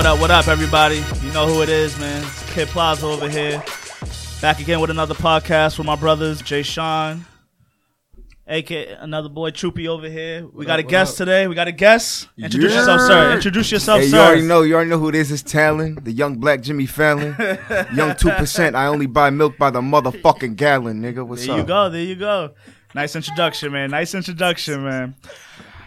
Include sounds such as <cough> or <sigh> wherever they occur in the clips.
What up, what up, everybody? You know who it is, man. It's Kid Plaza over here. Back again with another podcast with my brothers, Jay Sean, aka another boy Troopy over here. We got a up, what guest up? today. We got a guest. Introduce Yeah. yourself, sir. Introduce yourself, Hey, you sir. already know. You already know who it is. It's Talon, the young black Jimmy Fallon, <laughs> young two percent. I only buy milk by the motherfucking gallon, nigga. What's There up? There you go. There you go. Nice introduction, man. Nice introduction, man.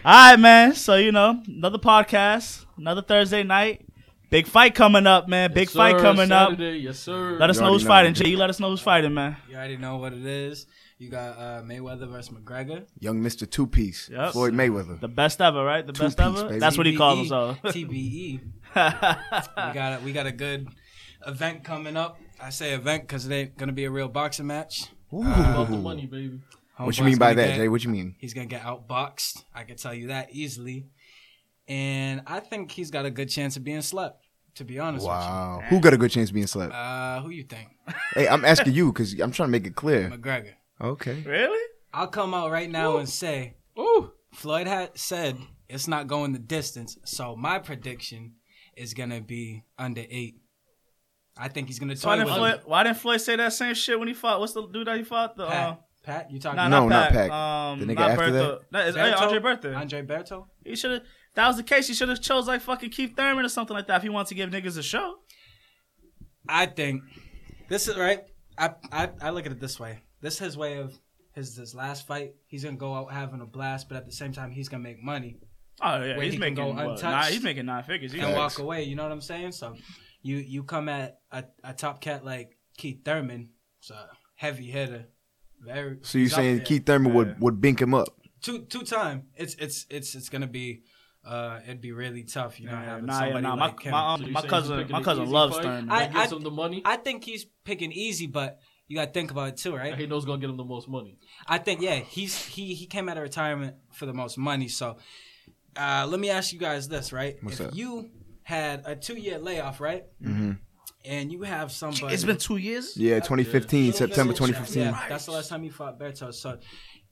All right, man. So you know, another podcast, another Thursday night. Big fight coming up, man. Big Yes, fight coming Saturday, Yes, sir. up. Let us You know who's know. fighting. Jay, you let us know who's fighting, man. You already know what it is. You got uh, Mayweather versus McGregor. Young Mister Two Piece, Yep. Floyd Mayweather. The best ever, right? The best piece, ever. baby. That's what he calls TBE. himself. <laughs> <laughs> TBE. we got a, we got a good event coming up. I say event because it ain't gonna be a real boxing match. About the money, baby. What you mean by that, get- Jay? What you mean? He's gonna get outboxed. I can tell you that easily. And I think he's got a good chance of being slept. To be honest with you. Wow. Who got a good chance of being slept? Uh, who you think? <laughs> Hey, I'm asking you because I'm trying to make it clear. McGregor. Okay. really? I'll come out right now and say, Ooh. Floyd had said it's not going the distance. So my prediction is gonna be under eight. I think he's gonna So why didn't, with Floyd, why didn't Floyd say that same shit when he fought? What's the dude that he fought? The uh, Pat. Pat, you talking nah, No, not not Pac. Pac. Um, The nigga not after Bertha. No, it's hey, Berto? Andre Bertha. Andre Berto? He should have. That was the case. He should have chose like fucking Keith Thurman or something like that if he wants to give niggas a show. I think this is right. I, I I look at it this way. This is his way of his this last fight. He's gonna go out having a blast, but at the same time, he's gonna make money Oh yeah, he's he can making go what, untouched nine, he's making nine figures. He and Facts. walk away. You know what I'm saying? So you you come at a, a top cat like Keith Thurman, it's a heavy hitter. Very. So you he's up saying there. Keith Thurman Yeah. would would bink him up? two two time? It's it's it's it's gonna be. Uh, it'd be really tough, you know, Yeah, having nah, yeah, somebody nah. My him. my, So um, you my cousin my cousin loves fight? Thurman. I- That gets him the money. I think he's picking easy, but you got to think about it too, right? he knows gonna get him the most money. I think yeah, he's he he came out of retirement for the most money. So uh, let me ask you guys this, right? What's if up? you had a two year layoff, right, hmm and you have somebody, it's been two years. Yeah, 2015, September Yeah, 2015. that's the last time you fought Berto. So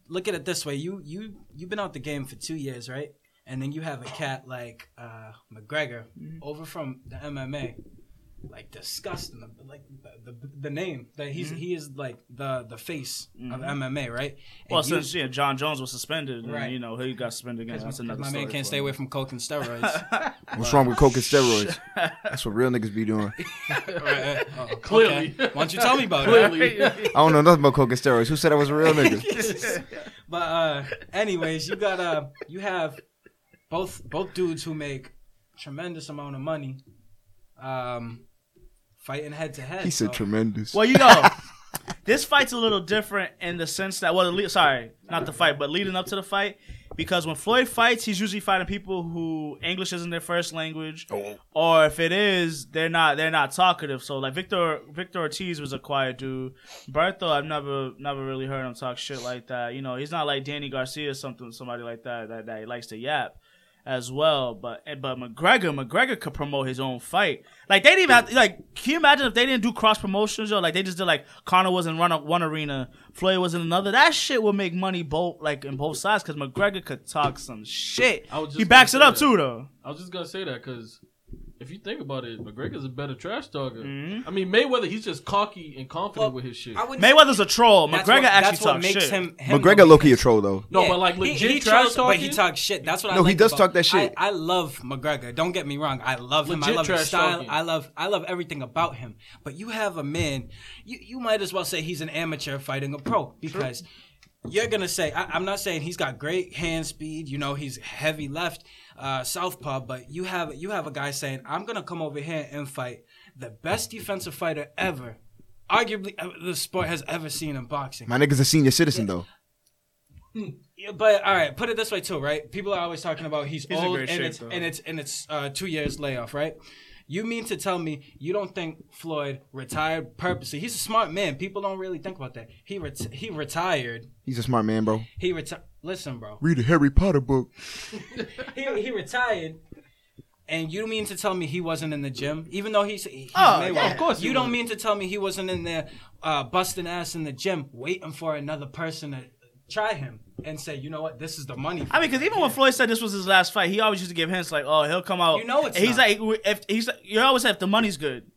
look at it this way: you you you've been out the game for two years, right? And then you have a cat like uh, McGregor Mm-hmm. over from the MMA. Like disgusting, like the, the, the name that he's he is like the the face of MMA, right? And Mm-hmm. Well, since yeah, Jon Jones was suspended, and, Right. you know he got suspended again. That's another my story. man can't stay him. away from coke and steroids. <laughs> What's wrong with coke and steroids? <laughs> That's what real niggas be doing. <laughs> Oh, Clearly. okay. Why don't you tell me about it? Clearly. I don't know nothing about coke and steroids. Who said I was a real nigga? But uh, anyways, you got uh, you have both both dudes who make tremendous amount of money, um, fighting head to head. He said so- tremendous. Well, you know, <laughs> this fight's a little different in the sense that, well, le- sorry, not the fight, but leading up to the fight, because when Floyd fights, he's usually fighting people who English isn't their first language, or if it is, they're not they're not talkative. So like Victor Victor Ortiz was a quiet dude. Berto, I've never never really heard him talk shit like that. You know, he's not like Danny Garcia or something, somebody like that that, that likes to yap as well. But eh, but McGregor, McGregor could promote his own fight. Like they didn't even have to, like. Can you imagine if they didn't do cross promotions or like they just did like Conor was in run one arena, Floyd was in another. That shit would make money both like in both sides because McGregor could talk some shit. I was just He backs it up say too though. I was just gonna say that because if you think about it, McGregor's a better trash talker. Mhm. I mean, Mayweather, he's just cocky and confident Well, with his shit. Mayweather's a troll. That's McGregor what- actually that's what talks makes shit. him, him McGregor though, low key a troll though. No, but, like, he- legit he, trash trolls, but he talks shit. That's what I No, he does about- talk that shit. I, I love McGregor. Don't get me wrong. I love him. I Legit love his style. talking. I love I love everything about him. But you have a man. You you might as well say he's an amateur fighting a pro because. You're gonna say I, I'm not saying he's got great hand speed. You know he's heavy left, uh, southpaw. But you have you have a guy saying I'm gonna come over here and fight the best defensive fighter ever, arguably uh, the sport has ever seen in boxing. My nigga's a senior citizen though. But all right, put it this way too, right? People are always talking about he's, He's old and shape, it's and it's and it's uh, two years layoff, right? You mean to tell me you don't think Floyd retired purposely? He's a smart man. People don't really think about that. He ret- he retired. He's a smart man, bro. He retired. Listen, bro. Read a Harry Potter book. <laughs> He he retired. And you mean to tell me he wasn't in the gym, even though he's, he's Oh, yeah. Of course he You don't was. mean to tell me he wasn't in there uh, busting ass in the gym, waiting for another person to try him and say, you know what, this is the money. I mean, because even when Floyd said this was his last fight, he always used to give hints like, "Oh, he'll come out." You know it's He's not. like, if he's you always say if the money's good.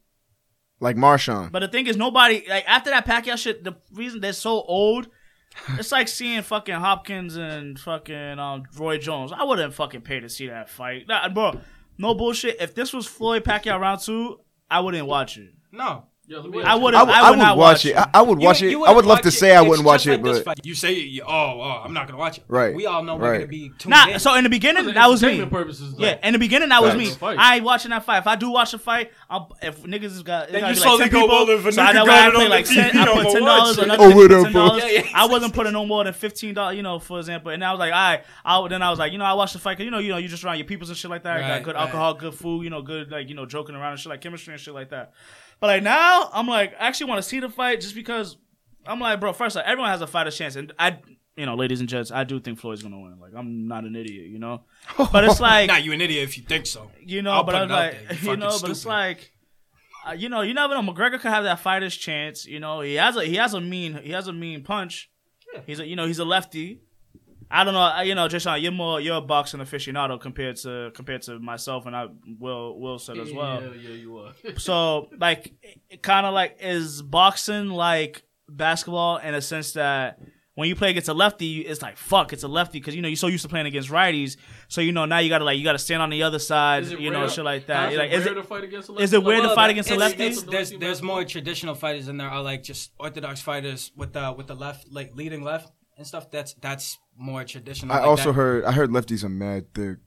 Like Marshawn. But the thing is, nobody like after that Pacquiao shit. The reason they're so old, <laughs> it's like seeing fucking Hopkins and fucking um, Roy Jones. I wouldn't fucking pay to see that fight, nah, bro. No bullshit. If this was Floyd Pacquiao round two, I wouldn't watch it. no. Yeah, I would've- I, would- I I would would not watch watch it. it. I, I would watch You- it. you I wouldn't love watch to it. say I wouldn't watch just it, but you say, you- oh, oh, I'm not gonna watch it. Right. We all know we're Right. gonna be tuned Nah, in. so in the beginning that was me. Purposes, though. Yeah, in the beginning that was me. Fight. I ain't watching that fight. If I do watch the fight, I'll, if niggas has got, Then gotta you be slowly like 10 go, people, well, if a so I nigga know got I it pay like the 10, <laughs> I put ten dollars, it. another nigga what put up, ten dollars. Yeah, yeah. I wasn't putting no more than fifteen dollars, you know, for example. And I was like, all right, I then I was like, you know, I watched the fight because you know, you know, you just around your peoples and shit like that. Got good alcohol, good food, you know, good like you know, joking around and shit like chemistry and shit like that. But like now, I'm like, I actually want to see the fight just because I'm like, bro. First, like, everyone has a fighter's chance, and I, you know, ladies and gents, I do think Floyd's gonna win. Like, I'm not an idiot, you know. But it's <laughs> like, Nah, you an idiot if you think so. you know, I'll but I'm like, you <laughs> you, know, but it's like, uh, you know, you never know. McGregor could have that fighter's chance. You know, he has a he has a mean he has a mean punch. He's a you know he's a lefty. I don't know. You know, Jason, you're more you're a boxing aficionado compared to compared to myself, and I will will said as well. Yeah, yeah, you are. <laughs> So like, it kind of like is boxing like basketball in a sense that when you play against a lefty, it's like fuck, it's a lefty because you know you're so used to playing against righties. So you know now you gotta like you gotta stand on the other side, Is it you know, rare? shit like that. Is it like, is rare it to fight against a is it weird to fight against a lefty? it's- there's there's more traditional fighters in there are like just orthodox fighters with the with the left like leading left and stuff. That's that's more traditional. I like also that. heard I heard lefties are mad thick.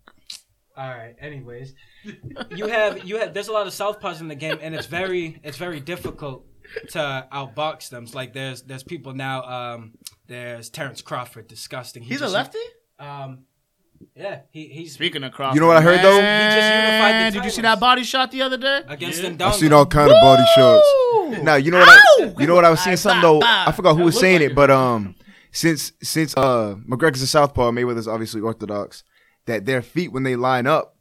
All right. Anyways, you have you have there's a lot of southpaws in the game, and it's very it's very difficult to outbox them. It's like there's there's people now. Um, there's Terrence Crawford, disgusting. He He's a lefty. Um, yeah, he he's Speaking of Crawford, You know what I heard, though? man, He just unified the Did you see that body shot the other day? against Yeah. them. I've seen all kind of body shots. Now you know what I you know what I was seeing Aye, something though. I forgot who was saying it, it. but um, since since uh McGregor's a southpaw, Mayweather's obviously orthodox. That their feet when they line up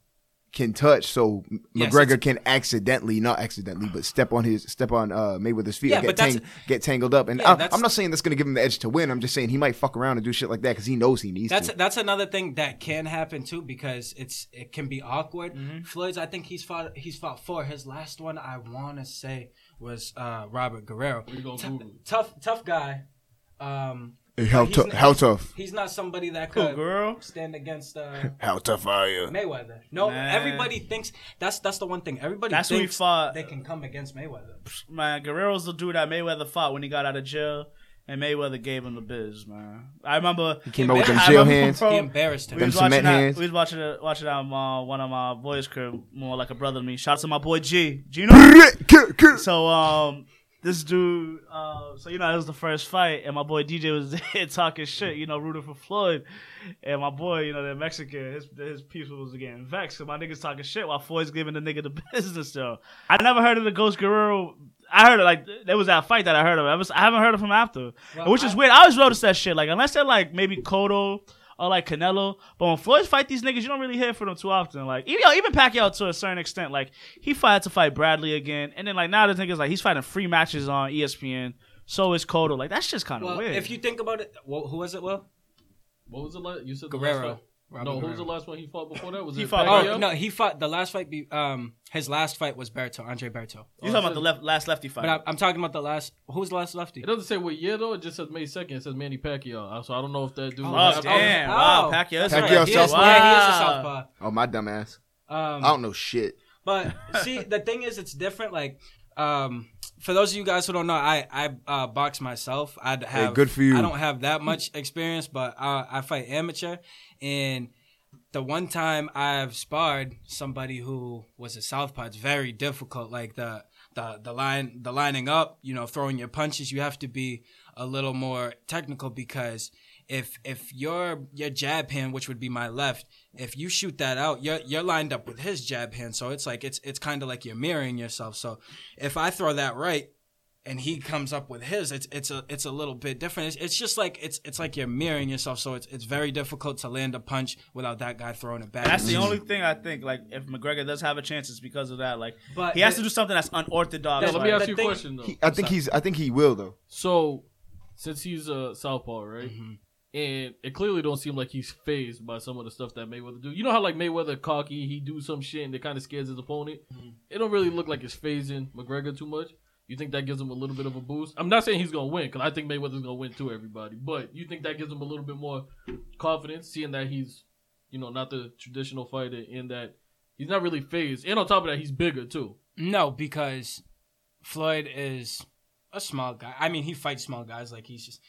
can touch, so Yes, McGregor can accidentally, not accidentally, but step on his step on uh Mayweather's feet Yeah, and but get that's- tang- get tangled up. And Yeah, I, I'm not saying that's gonna give him the edge to win. I'm just saying he might fuck around and do shit like that because he knows he needs That's to. that's another thing that can happen too because it's it can be awkward. Mm-hmm. Floyd's I think he's fought he's fought four. His last one I want to say was uh, Robert Guerrero. We gonna Tough, tough tough guy. Um, Hey, how he's tough? n- How tough? He's not somebody that Cool could girl. stand against uh, <laughs> How tough are you? Mayweather. No, Man. everybody thinks that's that's the one thing. Everybody That's who he thinks fought. they can come against Mayweather. Man, Guerrero's the dude that Mayweather fought when he got out of jail, and Mayweather gave him the biz, man. I remember he Came out with them jail <laughs> hands. bro, He embarrassed him. We was Them watching cement that. hands. We was watching it, watching that. Uh, one of my boys' crib, more like a brother to me. Shout out to my boy G. Gino. So um, this dude, uh, so you know, it was the first fight, and my boy DJ was <laughs> there talking shit, you know, rooting for Floyd, and my boy, you know, the Mexican, his his people was getting vexed, so my niggas talking shit while Floyd's giving the nigga the <laughs> business. Though I never heard of the Ghost Guerrero. I heard it like there was that fight that I heard of. I, was, I haven't heard of him after, Well, which is I- weird. I always noticed that shit. Like unless they're like maybe Cotto or like Canelo, but when Floyd fight these niggas, you don't really hear from them too often. Like even yo, even Pacquiao to a certain extent. Like he fighted to fight Bradley again, and then like now the niggas like he's fighting free matches on ESPN. So is Cotto. Like that's just kind of Well, weird. if you think about it, well, who was it? Will What was it? last? You said the Guerrero. Last? Robert no, who was the last one he fought before that? Was He it fought- Pacquiao? Oh no, he fought the last fight. Be, um, his last fight was Berto, Andre Berto. you Oh, talking about the left last lefty fight? But I, I'm talking about the last. Who's the last lefty? It doesn't say what year though. It just says May second. It says Manny Pacquiao. Uh, So I don't know if that dude. oh was- damn! Oh. Wow, Pacquiao. That's is Pacquiao right. right. He yeah, he is a southpaw. Oh my dumb ass. Um, I don't know shit. But see, the thing is, it's different. Like, um, for those of you guys who don't know, I I uh, box myself. I have good for you. I don't have that much experience, but uh, I fight amateur, and the one time I've sparred somebody who was a southpaw, it's very difficult. Like the the the line the lining up, you know, throwing your punches, you have to be a little more technical because if if your your jab hand, which would be my left, if you shoot that out, you're you're lined up with his jab hand. So it's like it's it's kind of like you're mirroring yourself. So if I throw that right and he comes up with his, it's it's a it's a little bit different. It's, it's just like it's it's like you're mirroring yourself. So it's it's very difficult to land a punch without that guy throwing it back. That's the only thing I think. Like, if McGregor does have a chance, it's because of that. Like, But he has the- to do something that's unorthodox. Yeah, let me like- ask you a question though. He, I think he's. I think he will though. So, since he's a southpaw, right? Mm-hmm. And it clearly don't seem like he's fazed by some of the stuff that Mayweather do. You know how like Mayweather cocky, he do some shit and it kind of scares his opponent. Mm-hmm. It don't really look like it's fazing McGregor too much. You think that gives him a little bit of a boost? I'm not saying he's gonna win because I think Mayweather's gonna win too, everybody. But you think that gives him a little bit more confidence, seeing that he's, you know, not the traditional fighter, in that he's not really fazed, and on top of that, he's bigger too. No, because Floyd is a small guy. I mean, he fights small guys. Like he's just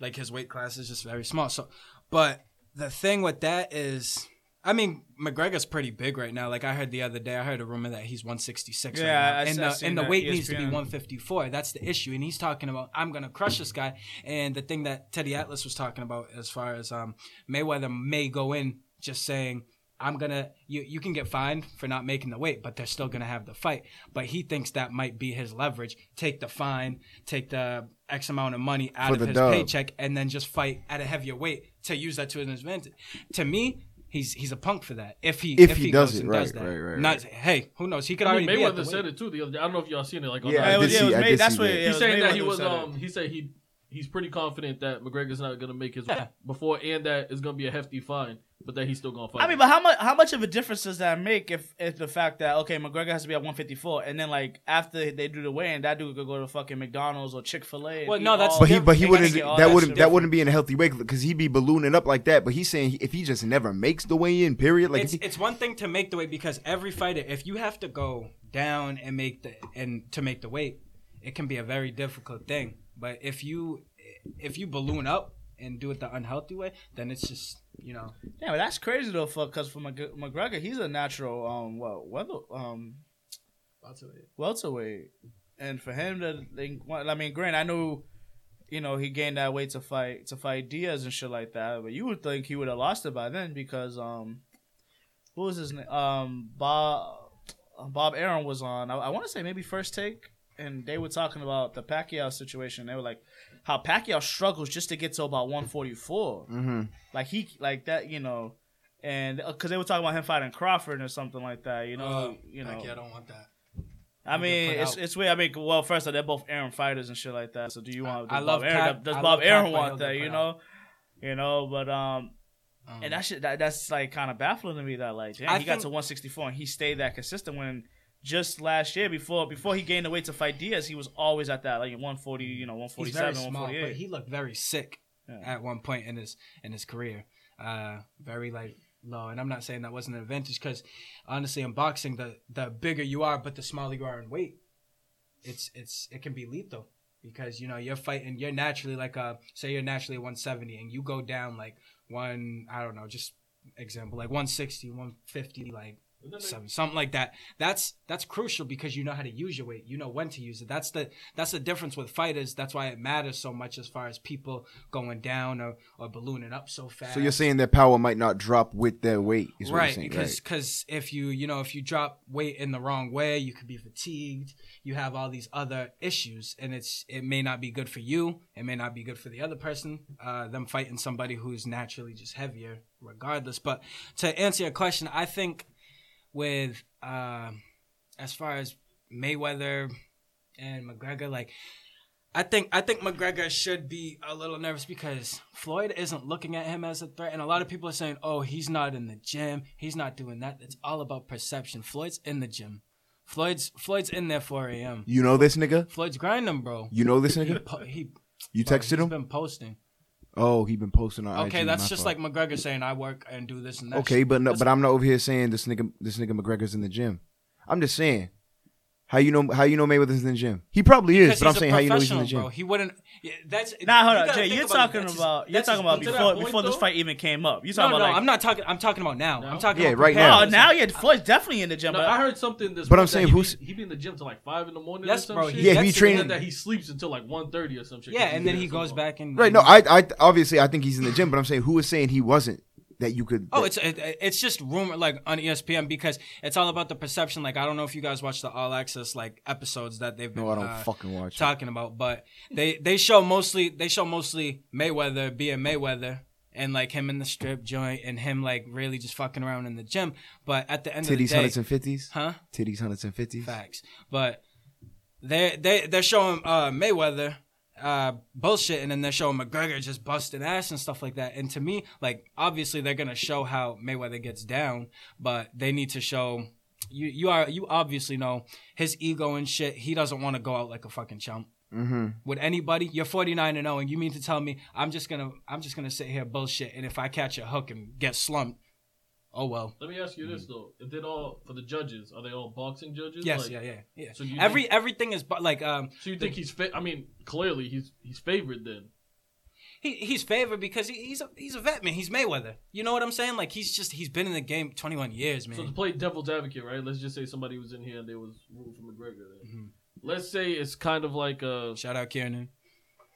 like his weight class is just very small. So, but the thing with that is, I mean, McGregor's pretty big right now. Like I heard the other day, I heard a rumor that he's 166 Yeah, right now, I- and I the and the weight needs to be 154. That's the issue, and he's talking about I'm gonna crush this guy. And the thing that Teddy Atlas was talking about, as far as um, Mayweather may go in just saying. I'm gonna you you can get fined for not making the weight, but they're still gonna have the fight. But he thinks that might be his leverage. Take the fine, take the X amount of money out For of his dub. paycheck, and then just fight at a heavier weight to use that to his advantage. To me, he's he's a punk for that. If he If he does it, and right, does that. right, right, Not right. hey, who knows? He could I already mean, be at the Mayweather said weight. it too the other day. I don't know if y'all seen it. Like, on Yeah, I it was, did yeah, it see- was made, that's what that. it He's was saying that he was said um he said he he's pretty confident that McGregor's not gonna make his Yeah. weight before and that it's gonna be a hefty fine, but that he's still gonna fight. I mean, but how much how much of a difference does that make if if the fact that okay, McGregor has to be at 154, and then like after they do the weigh-in, that dude could go to fucking McDonald's or Chick Fil A. Well, no, that's But he, but he wouldn't. gotta get all That that wouldn't. That wouldn't be in a healthy weight because he'd be ballooning up like that. But he's saying if he just never makes the weigh in, period. Like it's he, it's one thing to make the weight because every fighter, if you have to go down and make the and to make the weight, it can be a very difficult thing. But if you if you balloon up and do it the unhealthy way, then it's just you know Yeah, but that's crazy though, for because for Mc- McGregor, he's a natural um what weather um welterweight, and for him to think, well, I mean, Grant, I knew, you know, he gained that weight to fight to fight Diaz and shit like that, but you would think he would have lost it by then because um, what was his name? Um, Bob Bob Arum was on. I, I want to say maybe first take. And they were talking about the Pacquiao situation. They were like, how Pacquiao struggles just to get to about 144. hmm Like he, like that, you know, and because they were talking about him fighting Crawford or something like that, you know, uh, you know. Pacquiao don't want that. I mean, it's out. it's weird. I mean, well, first of all, they're both Arum fighters and shit like that. So do you want? To do I love Bob Arum, Pac- does I Bob Arum but want that? You put know, you know, but um, Um, and that shit that that's like kind of baffling to me. That like, damn, I he got to 164 and he stayed that consistent when. Just last year, before before he gained the weight to fight Diaz, he was always at that like 140, you know, he's 147, very small, 148. but he looked very sick Yeah. at one point in his in his career. Uh, very like low, and I'm not saying that wasn't an advantage because honestly, in boxing, the the bigger you are, but the smaller you are in weight, it's it's it can be lethal because you know you're fighting. You're naturally like a say you're naturally 170, and you go down like one I don't know, just example like 160, 150, like something like that. That's that's crucial because you know how to use your weight. You know when to use it. That's the that's the difference with fighters. That's why it matters so much as far as people going down or, or ballooning up so fast. So you're saying their power might not drop with their weight, is what right you're saying, because right? because if you you know if you drop weight in the wrong way, you could be fatigued. You have all these other issues, and it's it may not be good for you. It may not be good for the other person. Uh, them fighting somebody who's naturally just heavier, regardless. But to answer your question, I think with uh, as far as Mayweather and McGregor, like I think I think McGregor should be a little nervous because Floyd isn't looking at him as a threat, and a lot of people are saying, "Oh, he's not in the gym. He's not doing that." It's all about perception. Floyd's in the gym. Floyd's Floyd's in there 4 a.m. You know this nigga? Floyd's grinding, bro. You know this He, nigga? po- he You bro, texted he's him? been posting. Oh, he been posting on Okay, IG, that's just fault. like McGregor saying, "I work and do this and that." Okay, shit. but no, That's- but I'm not over here saying this nigga this nigga McGregor's in the gym. I'm just saying. How you know how you know Mayweather's in the gym? He probably is, because but I'm saying how you know he's in the gym. Bro. He wouldn't. Yeah, that's Nah, hold you on, gotta Jay. You're talking That's about you're talking about business. to before that point, before this fight even came up. You're No, talking no, about like I'm not talking. I'm talking about now. Now? I'm talking. Yeah, about right now. Oh, now yeah, Floyd's definitely in the gym. No, but I heard something this. But I'm saying who's- he be in the gym till like five in the morning. Yes, bro, Shit. Yeah, he gets to trained- that he sleeps until like 1.30 or some shit. Yeah, 'cause and then he goes back and Right, no, I I obviously I think he's in the gym, but I'm saying who is saying he wasn't that you could Oh, that- it's it, it's just rumor like on ESPN because it's all about the perception. Like I don't know if you guys watch the All Access like episodes that they've been No, I don't uh, fucking watch. it. talking about, but they they show mostly they show mostly Mayweather being Mayweather and like him in the strip joint and him like really just fucking around in the gym. But at the end of Titties the day, hundreds and fifties? huh? Titties hundreds and fifties? Facts. But they they they're showing uh, Mayweather uh, bullshit, and then they're showing McGregor just busting ass and stuff like that. And to me, like obviously they're gonna show how Mayweather gets down, but they need to show you. You are you obviously know his ego and shit. He doesn't want to go out like a fucking chump. Mm-hmm. With anybody, you're 49 and 0, and you mean to tell me I'm just gonna I'm just gonna sit here bullshit, and if I catch a hook and get slumped, oh well. Let me ask you this though: If they're all for the judges, are they all boxing judges? Yes, Like, yeah, yeah, yeah. So you Every think- everything is like um So you think he's? Fa- I mean, clearly he's he's favored then. he he's favored because he, he's a he's a vet man. He's Mayweather. You know what I'm saying? Like he's just he's been in the game 21 years, man. So to play devil's advocate, right? Let's just say somebody was in here and they was rooting for McGregor. Then. Mm-hmm. Let's say it's kind of like a Shout out Kieran.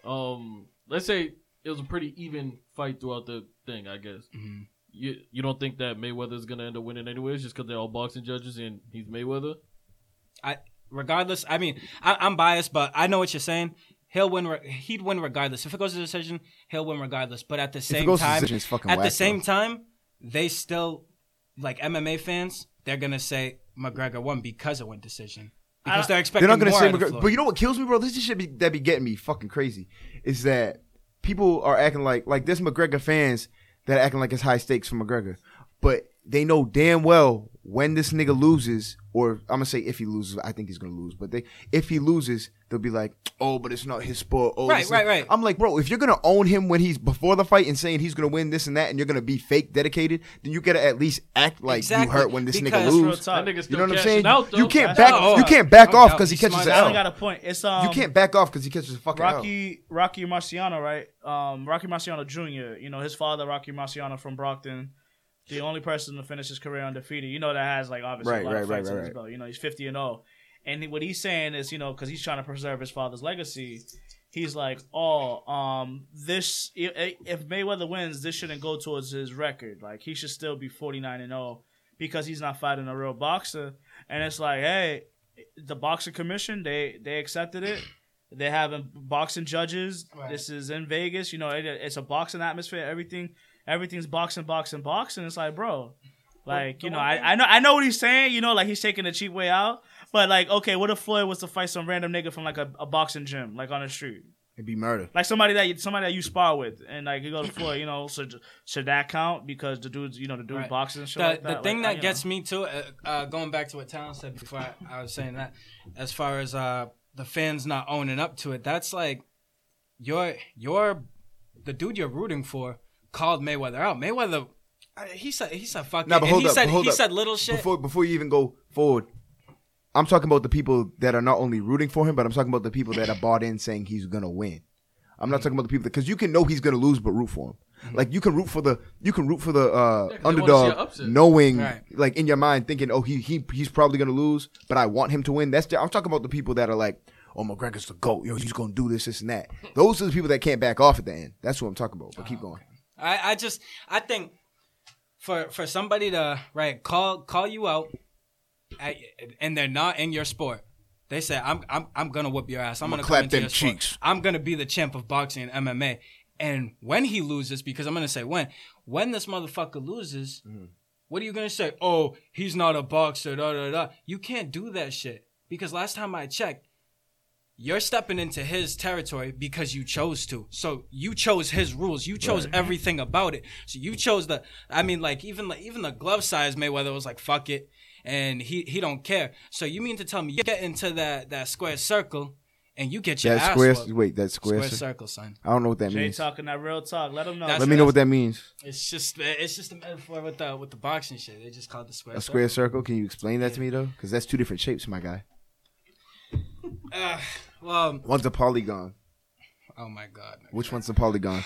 um. Let's say it was a pretty even fight throughout the thing. I guess. Mhm. You you don't think that Mayweather is gonna end up winning anyways, just because they're all boxing judges and he's Mayweather? I regardless. I mean, I, I'm biased, but I know what you're saying. He'll win. Re- he'd win regardless. If it goes to decision, he'll win regardless. But at the If same it goes to time, decision, it's fucking at the whack, same though. time, they still like MMA fans. They're gonna say McGregor won because it went decision because I- they're expecting They're not gonna more say McGregor. But you know what kills me, bro? This is shit be, that be getting me fucking crazy. Is that people are acting like like this McGregor fans that acting like it's high stakes for McGregor, but they know damn well when this nigga loses, or I'm gonna say if he loses, I think he's gonna lose. But they if he loses, they'll be like, oh, but it's not his sport. Oh, Right, right, right. I'm like, bro, if you're gonna own him when he's before the fight and saying he's gonna win this and that, and you're gonna be fake dedicated, then you gotta at least act like Exactly, you hurt when this because- nigga That's real lose. That You know what I'm saying? out though. you can't back. how- You can't back No off because he catches smart. an I L. got a point. It's um You can't back off because he catches a fucking L. Rocky Rocky Marciano, right? Um, Rocky Marciano Jr. You know his father, Rocky Marciano from Brockton, the only person to finish his career undefeated. You know that has like obviously Right, a lot right, of fights right, in his belt. You know he's fifty and zero, and what he's saying is you know because he's trying to preserve his father's legacy. He's like, oh, um, this if, if Mayweather wins, this shouldn't go towards his record. Like he should still be forty nine and zero because he's not fighting a real boxer. And it's like, hey, the boxing commission they they accepted it. They having boxing judges. Right. This is in Vegas. You know, it, it's a boxing atmosphere. Everything, everything's boxing, boxing, boxing. It's like, bro, like the you know, I, I know I know what he's saying. You know, like he's taking the cheap way out. But like, okay, what if Floyd was to fight some random nigga from like a, a boxing gym, like on the street, It'd be murder. like somebody that you, somebody that you spar with, and like you go to Floyd, you know, should should that count because the dudes, you know, the dude Right. boxes and shit the, like the that. thing Like, that you gets know. me too, uh, uh, going back to what Talon said before, I, I was saying that, as far as uh, the fans not owning up to it, that's like you're you're the dude you're rooting for called Mayweather out. Mayweather, he said he said fuck but hold he up, said hold he up. said little shit. Before before you even go forward, I'm talking about the people that are not only rooting for him, but I'm talking about the people that are bought in saying he's gonna win. I'm not talking about the people because you can know he's gonna lose, but root for him. Like you can root for the you can root for the uh, 'cause they wanna see an underdog, knowing Right. like in your mind thinking, oh he he he's probably gonna lose, but I want him to win. That's the, I'm talking about the people that are like, oh McGregor's the goat, yo he's gonna do this this and that. <laughs> Those are the people that can't back off at the end. That's what I'm talking about. But keep Oh, going. I, I just I think for for somebody to right call call you out at, and they're not in your sport. They say I'm I'm I'm gonna whoop your ass. I'm, I'ma gonna clap come them your sport. cheeks." I'm gonna be the champ of boxing and MMA. And when he loses, because I'm gonna say when, when this motherfucker loses, Mm-hmm. what are you gonna say? Oh, he's not a boxer. Da da da. You can't do that shit because last time I checked, you're stepping into his territory because you chose to. So you chose his rules. You chose everything about it. So you chose the. I mean, like even like even the glove size Mayweather was like fuck it, and he he don't care. So you mean to tell me you get into that that square circle, and you get your That ass square whooped. wait, that square, square circle, son. I don't know what that Jay means. talking that real talk. Let him know. That's- Let me know what that means. It's just it's just a metaphor with the with the boxing shit. They just call it the square. A square circle. Can you explain that to me though? Because that's two different shapes, my guy. Uh, well, One's a polygon. oh my god. Which one's a polygon?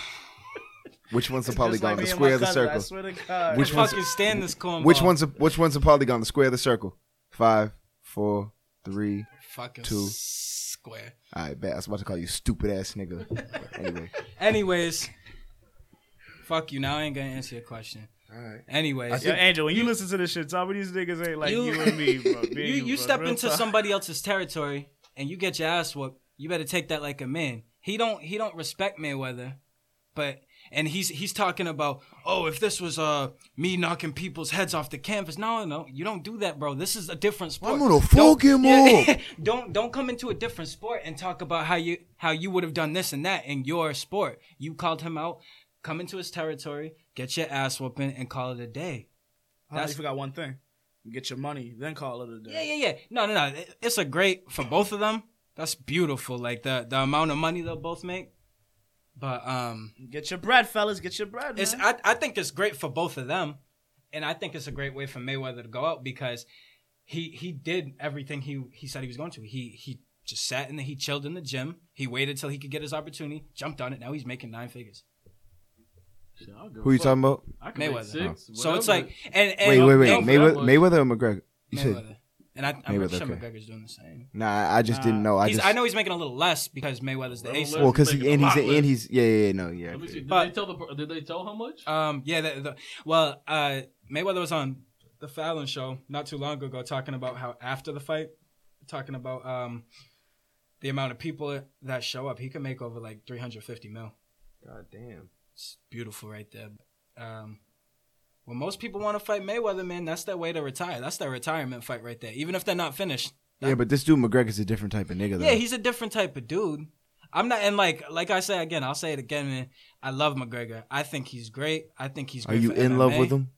Which one's a Just like polygon? The square or the cousin, I circle? swear to God. Which Which one's- fucking stand this corn? Which one's a which one's a polygon? The square or the circle? Five, four, three. fucking two. square? I bet I was about to call you stupid ass nigga. <laughs> Anyway, Anyways, fuck you. Now I ain't gonna answer your question. all right. Anyways, Yo, Angel, when you listen to this shit, some of these niggas ain't like you, You- and me, bro. <laughs> Me and you you bro. step Real into talk. somebody else's territory and you get your ass whooped. You better take that like a man. He don't he don't respect Mayweather, but and he's he's talking about oh if this was uh me knocking people's heads off the canvas no no you don't do that bro this is a different sport I'm gonna fuck him <laughs> Yeah, up. <laughs> don't don't come into a different sport and talk about how you how you would have done this and that in your sport you called him out come into his territory get your ass whooping and call it a day That's, That's- you forgot one thing. Get your money, then call it a day. yeah yeah yeah no no no It- it's a great for both of them that's beautiful like the the amount of money they'll both make but um Get your bread, fellas. Get your bread. It's man. I, I think it's great for both of them, and I think it's a great way for Mayweather to go out because he he did everything he he said he was going to. He he just sat in the he chilled in the gym. He waited till he could get his opportunity, jumped on it. Now he's making nine figures. Shit, I don't give a Who you talking about? I can Mayweather. six. So it's like and, and Wait, wait, wait. and- Mayweather, much. Mayweather or McGregor? You said Mayweather. And I, I'm pretty Mayweather, sure okay. McGregor's doing the same. nah. I just Nah. didn't know. I He's, just I know he's making a little less because Mayweather's the ace. less. well because making a and he's and he's yeah yeah yeah, no yeah. Let me see. Did But- they tell the? Did they tell how much? Um, yeah. The, the, well, uh, Mayweather was on the Fallon show not too long ago talking about how after the fight, talking about um, the amount of people that show up, he can make over like three hundred fifty mil. God damn. It's beautiful right there. Um, when most people want to fight Mayweather, man, that's their way to retire. That's their retirement fight right there. Even if they're not finished. Yeah, but this dude McGregor's a different type of nigga. Though. Yeah, he's a different type of dude. I'm not, and like, like I say again, I'll say it again, man. I love McGregor. I think he's great. I think he's. Are you in love with him?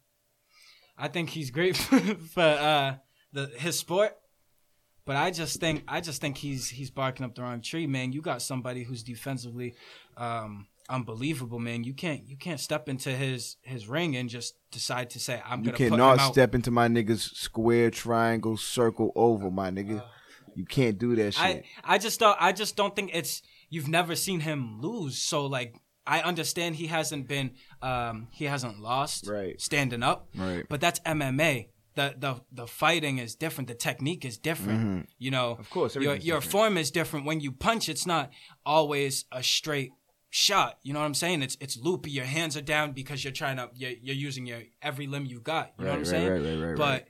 I think he's great <laughs> for, for uh, the his sport. But I just think I just think he's he's barking up the wrong tree, man. You got somebody who's defensively um, unbelievable, man. You can't you can't step into his his ring and just decide to say I'm You gonna put him cannot step into my nigga's square, triangle, circle, oval, my nigga. You can't do that shit. I I just don't I just don't think it's you've never seen him lose. So like I understand he hasn't been um, he hasn't lost Right. standing up. right. But that's MMA. The the the fighting is different. The technique is different. You know, Mm-hmm. Of course, your your different. form is different. When you punch, it's not always a straight shot. You know what I'm saying? It's it's loopy. Your hands are down because you're trying to you're, you're using your every limb you got. You know what I'm right, saying? right, right, right, but right.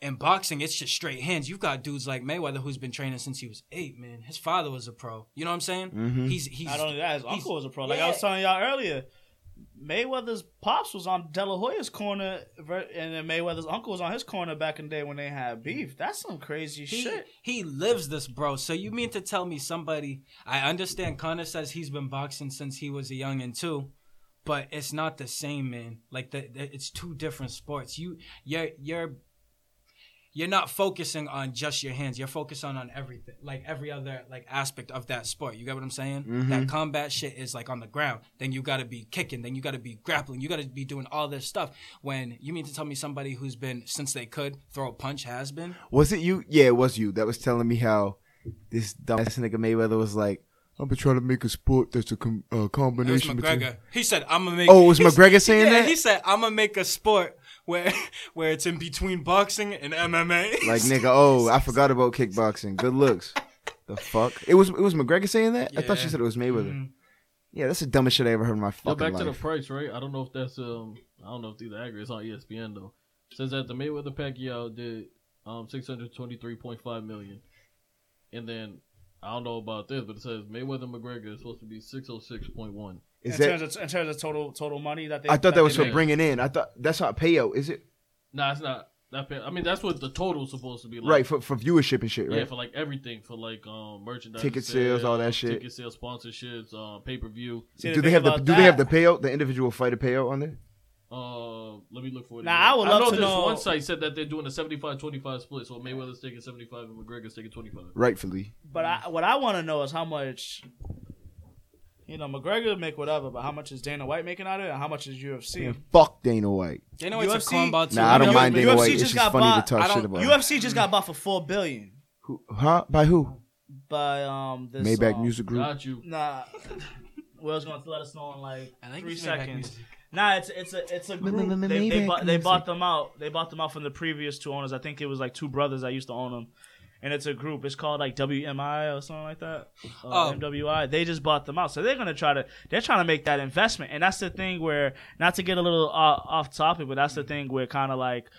in boxing, it's just straight hands. You've got dudes like Mayweather who's been training since he was eight. Man, his father was a pro. You know what I'm saying? Mhm. He's he's Not only that, his uncle was a pro. Like I was telling y'all earlier, Mayweather's pops was on De La Hoya's corner, and then Mayweather's uncle was on his corner back in the day when they had beef. That's some crazy He, shit. he lives this, bro. So you mean to tell me somebody? I understand. Conor says he's been boxing since he was a youngin too, but it's not the same, man. Like the, the it's two different sports. You you're you're you're not focusing on just your hands. You're focusing on everything, like every other like aspect of that sport. You get what I'm saying? Mm-hmm. That combat shit is like on the ground. Then you got to be kicking. Then you got to be grappling. You got to be doing all this stuff. When you mean to tell me somebody who's been since they could throw a punch has been? Was it you? Yeah, it was you that was telling me how this dumbass nigga Mayweather was like, "I'm gonna try to make a sport that's a com- uh, It was combination between." McGregor. He said, "I'm gonna make." Oh, was <laughs> McGregor saying yeah, that? He said, "I'm gonna make a sport where <laughs> where it's in between boxing and MMA." Like nigga, oh, I forgot about kickboxing. Good looks. the fuck? It was it was McGregor saying that? I thought she said it was Mayweather. Mhm. Yeah, that's the dumbest shit I ever heard in my fucking Yo, fucking back to the price, right? I don't know if that's um, I don't know if these are accurate. It's on ESPN though. It says that the Mayweather Pacquiao did um six hundred twenty three point five million, and then I don't know about this, but it says Mayweather McGregor is supposed to be six oh six point one. Is in, that? terms of, in terms of total total money that they, I thought that was for bringing in. I thought that's not payout. Is it? Nah, it's not. That pay- I mean, that's what the total's supposed to be like. Right for for viewership and shit. Right? Yeah, for like everything, for like um merchandise, Ticket sales, all that shit. ticket sales, sponsorships, uh, pay per view. Do they have the about Do they have the that- payout? The individual fighter payout on there? Uh, let me look for it. Nah, again. I would love know to this know- one site said that they're doing a 75-25 split, so Mayweather's taking seventy five and McGregor's taking twenty five. Rightfully. But I, what I want to know is how much. You know, McGregor make whatever, but how much is Dana White making out of it, and how much is UFC? Fuck Dana White. Dana White's a UFC cornball too. Nah, I don't UFC mind Dana just White. It's just got funny bought- to talk shit about. him. UFC just got bought for four billion Who, huh? By who? by um this Maybach um, Music Group. Got you. Nah, <laughs> Will's going to let us know in like I like three seconds. music. Nah, it's it's a it's a group. M- m- They, they, bought, they bought them out. They bought them out from the previous two owners. I think it was like two brothers that used to own them. And it's a group. It's called like WMI or something like that. Uh, Oh. MWI. They just bought them out, so they're gonna try to. They're trying to make that investment, and that's the thing where not to get a little uh, off topic, but that's the thing where kind of like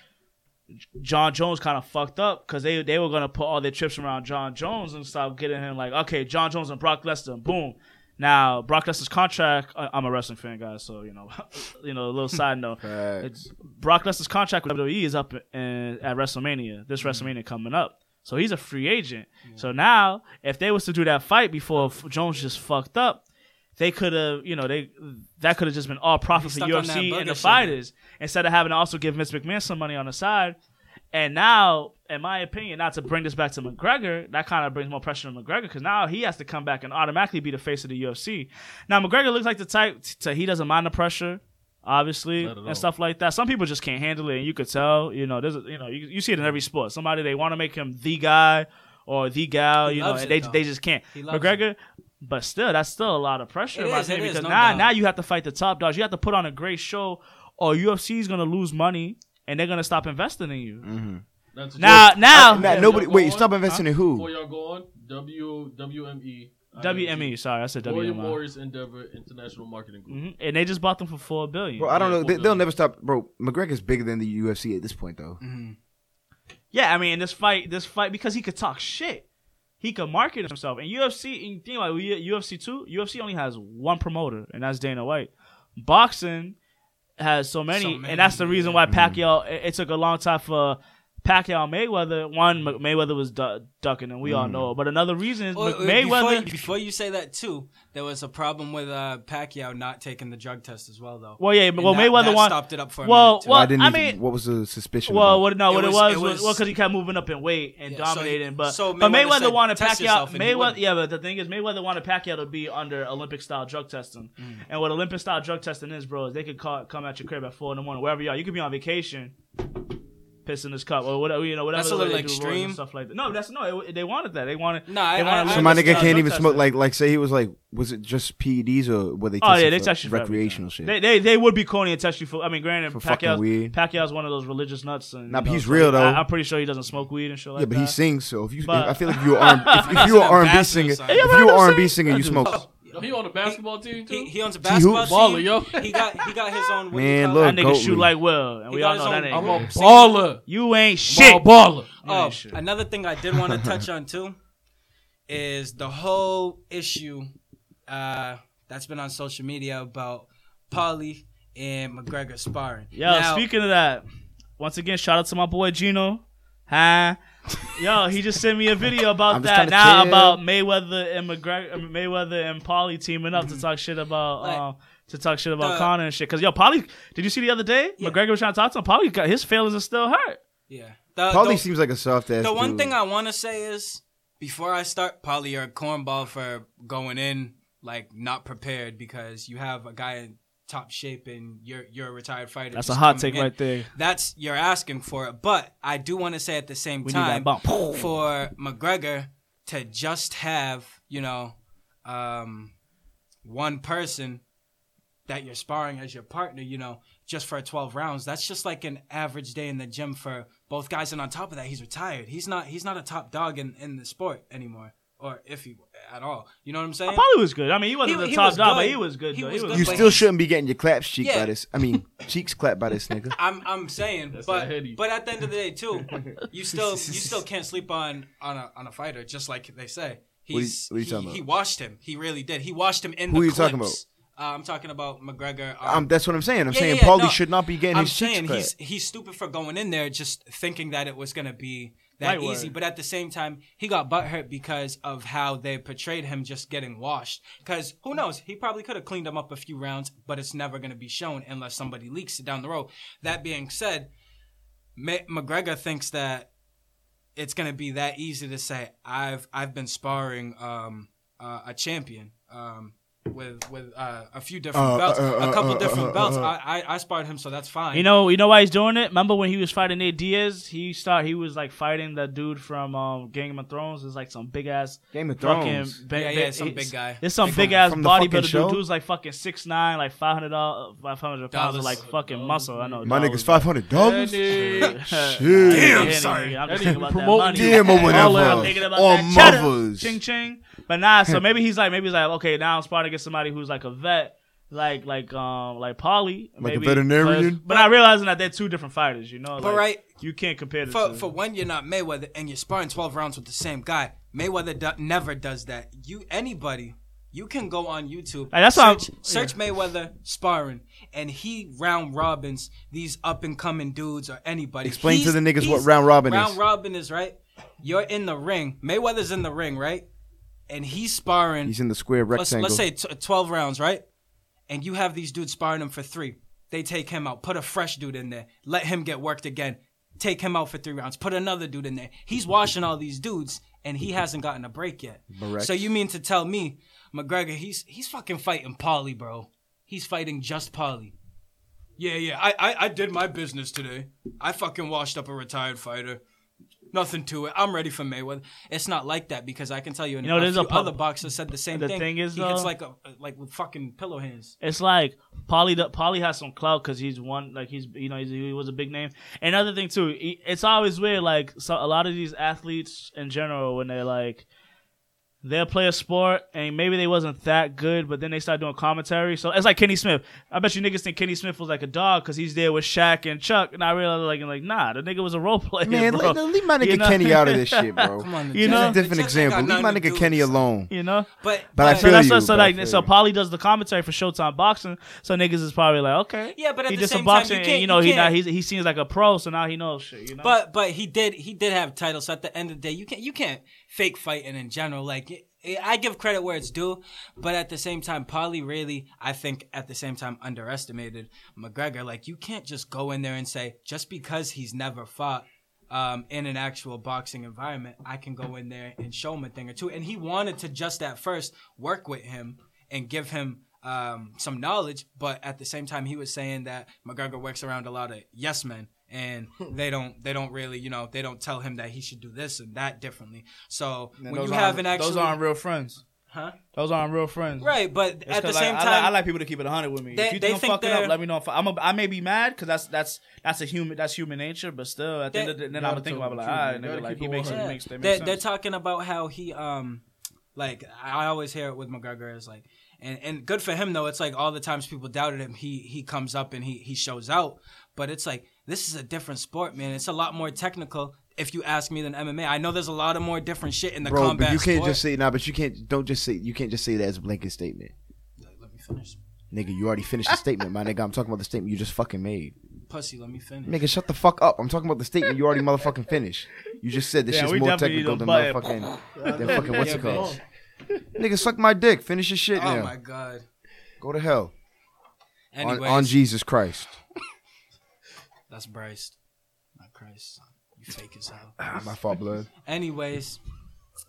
Jon Jones kind of fucked up because they they were gonna put all their chips around Jon Jones and start getting him like okay Jon Jones and Brock Lesnar boom Now, Brock Lesnar's contract. I- I'm a wrestling fan, guys, so you know, <laughs> you know, a little side note. It's Brock Lesnar's contract with WWE is up in, at WrestleMania. This WrestleMania coming up, so he's a free agent. So now, if they was to do that fight before Jones just fucked up, they could have, you know, they that could have just been all profit for UFC and the shit. fighters instead of having to also give Vince McMahon some money on the side. And now, in my opinion, not to bring this back to McGregor, that kind of brings more pressure on McGregor because now he has to come back and automatically be the face of the UFC. Now, McGregor looks like the type to he doesn't mind the pressure, obviously, Not at all. and stuff like that. Some people just can't handle it, and you could tell. You know, there's a, you know you, you see it in every sport. Somebody they want to make him the guy or the gal, He you know, and they though. they just can't. He loves McGregor. But still, that's still a lot of pressure. It in my is, it opinion, is, because no now, doubt. now you have to fight the top dogs. You have to put on a great show, or UFC is gonna lose money and they're gonna stop investing in you. Mm-hmm. That's a Now, joke. now, nobody. Wait, go stop investing Huh? in who? Before y'all go on, W WME. WME. Sorry, I said William WME. Morris Endeavor International Marketing Group. hmm And they just bought them for four billion. Bro, I don't Yeah, know. They, they'll them. never stop. Bro, McGregor's bigger than the UFC at this point, though. Yeah, I mean this fight, this fight because he could talk shit. He could market himself. And UFC, and you think about it, UFC two, UFC only has one promoter, and that's Dana White. Boxing has so many, So many, and that's the reason yeah. why Pacquiao. It, it took a long time for Pacquiao and Mayweather. One, Mayweather was du- ducking, and we all know. it. But another reason is Well, uh, Mayweather. Before, before you say that too, there was a problem with uh, Pacquiao not taking the drug test as well, though. well, yeah, And well, that- Mayweather that won. stopped it up for a Well, minute, well, I didn't. I even, mean- what was the suspicion? Well, about? what, no, It what it was- was it was was- well because he kept moving up in weight and Yeah, so he- dominating. but so but Mayweather Mayweather said, wanted "Test Pacquiao. yourself," and he Mayweather, yeah, but the thing is, Mayweather wanted Pacquiao to be under Olympic style drug testing. Mm. And what Olympic style drug testing is, bro, is they could call, come at your crib at four in the morning, wherever you are. You could be on vacation, piss in this cup or whatever, you know, whatever. That's a little they do extreme. stuff like that. No, that's no. It, they wanted that. They wanted. No, I- they wanted I- I so my nigga style can't drug even testing. smoke. Like, like, say he was like, was it just PEDs or were they? Oh testing yeah, they for test you for recreational shit. They, they they would be corny and test you for. I mean, granted, For fucking Pacquiao's, weed. Pacquiao's one of those religious nuts. And, Nah, you but know, he's so real, though. I, am pretty sure he doesn't smoke weed and shit like yeah, but that. he sings. So if you, But- I feel like you are, if, if you <laughs> are R and B ambassador, singer, if you're R and B saying- singer, you smoke. Dude's- Yo, he on the basketball team too. He, he owns a basketball hoops. Baller, team. yo. He got he got his own. What do you Man, look. That nigga Goat shoot League. like Will, and He we got all his know that own- ain't. I'm Group. a Sing- baller. You ain't Shit. shit. baller. You Oh, shit. another thing I did want to <laughs> touch on too is the whole issue uh, that's been on social media about Paulie and McGregor sparring. Yo, Now- speaking of that, once again, shout out to my boy Gino. Huh? Yo, he just sent me a video about that now chill. about Mayweather and McGregor, uh, Mayweather and Paulie teaming up to talk shit about Like, um, to talk shit about the- Conor and shit. Cause yo, Paulie, did you see the other day? Yeah. McGregor was trying to talk to him. Paulie got his feelings are still hurt. yeah. The, Paulie the- seems like a soft ass. The one dude. thing I want to say is before I start, Paulie, you're a cornball for going in like not prepared because you have a guy in top shape and you're you're a retired fighter. That's a hot take in. right there. That's you're asking for it, but I do want to say at the same We time <laughs> for McGregor to just have you know um, one person that you're sparring as your partner, you know, just for 12 rounds. That's just like an average day in the gym for both guys. And on top of that, he's retired. He's not he's not a top dog in, in the sport anymore, or if he at all. You know what I'm saying? Paulie was good. I mean, he wasn't He- the he top was dog, but he was good. He was good, You still shouldn't be getting your claps cheek Yeah. by this. I mean, <laughs> cheeks clapped by this nigga. I'm I'm saying, That's but but at the end of the day too, <laughs> you still <laughs> you still can't sleep on on a on a fighter, just like they say. What are you- what are you he, talking about? he washed him. He really did. He washed him in Who the are you talking about? Uh, I'm talking about McGregor. Um, that's what I'm saying. I'm Yeah, saying yeah, yeah, Paulie no. should not be getting I'm his cheeks saying clapped. he's he's stupid for going in there just thinking that it was gonna be that easy. word. But at the same time, he got butthurt because of how they portrayed him just getting washed. Because who knows? He probably could have cleaned him up a few rounds, but it's never gonna be shown unless somebody leaks it down the road. That being said, Ma- McGregor thinks that it's gonna be that easy to say I've I've been sparring um, uh, a champion. Um, with with uh, a few different Uh, belts, uh, a couple uh, different uh, uh, belts. uh. I, I I sparred him, so that's fine. You know, you know why he's doing it. Remember when he was fighting Nate Diaz? He start he was like fighting that dude from um, Game of Thrones. It's like some big ass Game of fucking Thrones. ba- Yeah, yeah, some big guy. It's some From- big ass from the fucking bodybuilder dude. Dude's like fucking six nine, like five hundred dollars, five hundred pounds of like fucking muscle. I know. My nigga's five hundred dollars. Shit. Damn, sorry. I'm just thinking about that money. you. Damn, or whatever. I'm thinking about Or that mothers. Ching ching. But nah, so <laughs> maybe he's like, maybe he's like, okay, now I'm starting to get somebody who's like a vet, like like um like Paulie, Like a maybe, veterinarian? But, but not realizing that they're two different fighters. You know, But like, right- you can't compare the for two. for when you're not Mayweather and you're sparring 12 rounds with the same guy, Mayweather do, never does that. You anybody, You can go on YouTube. Like, that's why search, I'm- search Mayweather sparring, and he round robins these up and coming dudes or anybody. Explain to the niggas what round robin round is. Round robin is right. You're in the ring. Mayweather's in the ring, right? And he's sparring. He's in the square let's, rectangle. let's say t- 12 rounds, right? And you have these dudes sparring him for three. They take him out, put a fresh dude in there, let him get worked again, take him out for three rounds, put another dude in there. He's washing all these dudes, and he hasn't gotten a break yet. Correct. So you mean to tell me, McGregor, he's he's fucking fighting Paulie, bro. He's fighting just Paulie. Yeah, yeah. I, I I did my business today. I fucking washed up a retired fighter. Nothing to it. I'm ready for Mayweather. It's not like that because I can tell you, You know, a there's a other boxers said the same The thing. thing is, he hits though- like a like with fucking pillow hands. It's like Paulie. Paulie has some clout because he's one. Like he's you know he's, he was a big name. Another thing too, he- it's always weird. Like so, a lot of these athletes in general, when they're like they'll play a sport and maybe they wasn't that good, but then they start doing commentary. So it's like Kenny Smith. I bet you niggas think Kenny Smith was like a dog because he's there with Shaq and Chuck, and I realize like like nah, the nigga was a role <laughs> player. Man, bro. leave, leave my nigga You know? Kenny out of this <laughs> shit, bro. Come on, You Jets- know? A different Jets ain't got example. Leave my nigga Kenny alone. You know. But But I So feel that's you, what, so but I like so you. Paulie does the commentary for Showtime Boxing, so niggas is probably like okay, Yeah, but at he the did same some time, boxing, you and can't- you know you he now he's, he seems like a pro, so now he knows shit, you know. But but he did he did have titles. So at the end of the day, you can't you can't fake fighting in general. Like it, it- I give credit where it's due, but at the same time, Paulie really I think at the same time underestimated McGregor. Like you can't just go in there and say just because he's never fought. Um, in an actual boxing environment, I can go in there and show him a thing or two. And he wanted to just at first work with him and give him um, some knowledge, but at the same time, he was saying that McGregor works around a lot of yes men, and they don't they don't really you know they don't tell him that he should do this and that differently. So when you have aren't- an actual those aren't real friends. huh Those aren't real friends. right, but It's at the same like- time, I like, people to keep it hundred with me. They- if you they think I'm fucking up, let me know. If I'm a, I may be mad because that's that's that's a human that's human nature, but still at the end of the then Gotta I'm thinking tell about like, truth, all man. right, Gotta nigga, like keep he it makes 100. it makes they they're, make they're talking about how he um like I always hear it with McGregor is like and, and good for him though it's like all the times people doubted him he he comes up and he he shows out but it's like this is a different sport man it's a lot more technical if you ask me than MMA I know there's a lot of more different shit in the Bro, combat but you can't sport. just say nah. But you can't. Don't just say. You can't just say that as a blanket statement, let me finish nigga. You already finished the statement, my nigga. I'm talking about the statement you just fucking made. pussy let me finish Nigga, shut the fuck up. I'm talking about the statement you already motherfucking finished. You just said this Yeah, shit's more technical than motherfucking. <laughs> than fucking what's Yeah, it called? Nigga, suck my dick. Finish your shit oh now. Oh my god Go to hell. On, on Jesus Christ. That's Bryce not Christ you fake as hell Ah, my fault, blood. <laughs> anyways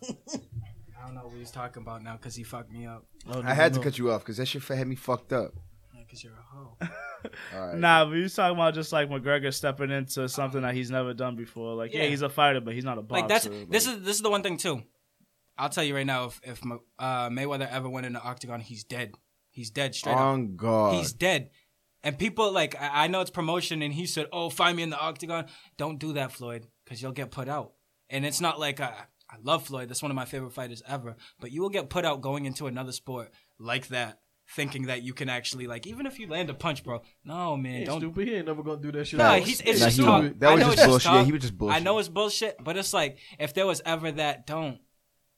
I don't know what he's talking about now because he fucked me up Oh, I had to cut you off because that shit had me fucked up. because you're a hoe <laughs> All right. Nah, but you talking about just like McGregor stepping into something that he's never done before. Like, yeah, Yeah. he's a fighter, but he's not a boxer. like that's Like, this is this is the one thing too. I'll tell you right now, if if Ma- uh, Mayweather ever went in the octagon, he's dead. He's dead straight up. On God. He's dead. And people like I, I know it's promotion, and he said, "Oh, find me in the octagon." Don't do that, Floyd, because you'll get put out. And it's not like I, I love Floyd. That's one of my favorite fighters ever. But you will get put out going into another sport like that, thinking that you can actually like even if you land a punch, bro. No, man, He ain't don't stupid. He ain't never gonna do that shit. no, again. he's it's Nah, just he talk. that I was know just it's bullshit. Yeah, he was just bullshit. I know it's bullshit, but it's like if there was ever that, don't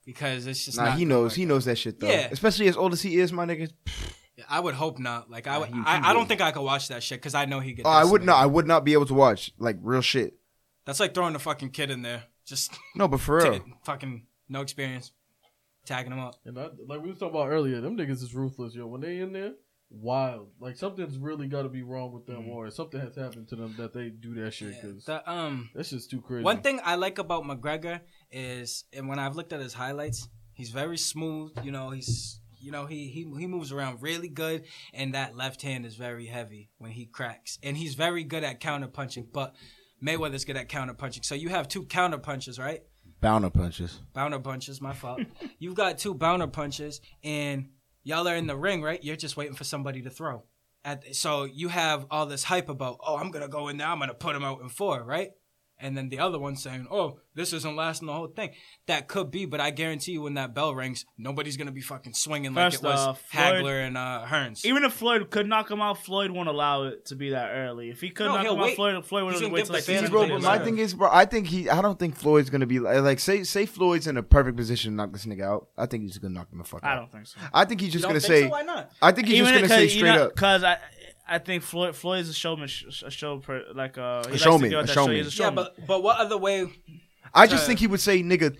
because it's just Nah, not he knows. work He knows that shit though. Yeah. Especially as old as he is, my nigga. I would hope not. Like I, would, he- he I, I don't think I could watch that shit because I know he get. Oh, I would not. I would not be able to watch like real shit. That's like throwing a fucking kid in there, just No, but for real. <laughs> t- fucking no experience, tagging him up. And I, like we was talking about earlier, them niggas is ruthless, yo. When they in there, wild. Like something's really got to be wrong with them, or something has happened to them that they do that shit. Mm-hmm. Yeah, Cause the, um, that's just too crazy. one thing I like about McGregor is, and when I've looked at his highlights, he's very smooth. You know, he's you know he he he moves around really good, and that left hand is very heavy when he cracks, and he's very good at counter punching. But Mayweather's good at counter punching. So you have two counter punches, right? Bounder punches. Bounder punches, my fault. <laughs> You've got two bounder punches, and y'all are in the ring, right? You're just waiting for somebody to throw. At, so you have all this hype about, oh, I'm gonna go in there, I'm gonna put him out in four, right? And then the other one saying, "Oh, this isn't lasting the whole thing." That could be, but I guarantee you, when that bell rings, nobody's gonna be fucking swinging like First it was off, Floyd- Hagler and uh, Hearns. Even if Floyd could knock him out, Floyd won't allow it to be that early. If he could No, knock he'll him out. Floyd, Floyd would gonna wait give till the like fans season a bro, bit but my thing is, bro, I think he, I don't think Floyd's gonna be like, like say, say Floyd's in a perfect position to knock this nigga out. I think he's gonna knock him the fuck out. I don't think so. I think he's You just don't gonna think say. so? Why not? I think he's just gonna say straight up. because I. I think Floyd Floyd's a showman, a show per, like uh, he likes showman, a that show. showman. He's a Yeah, but but what other way? I just Uh, think he would say, nigga.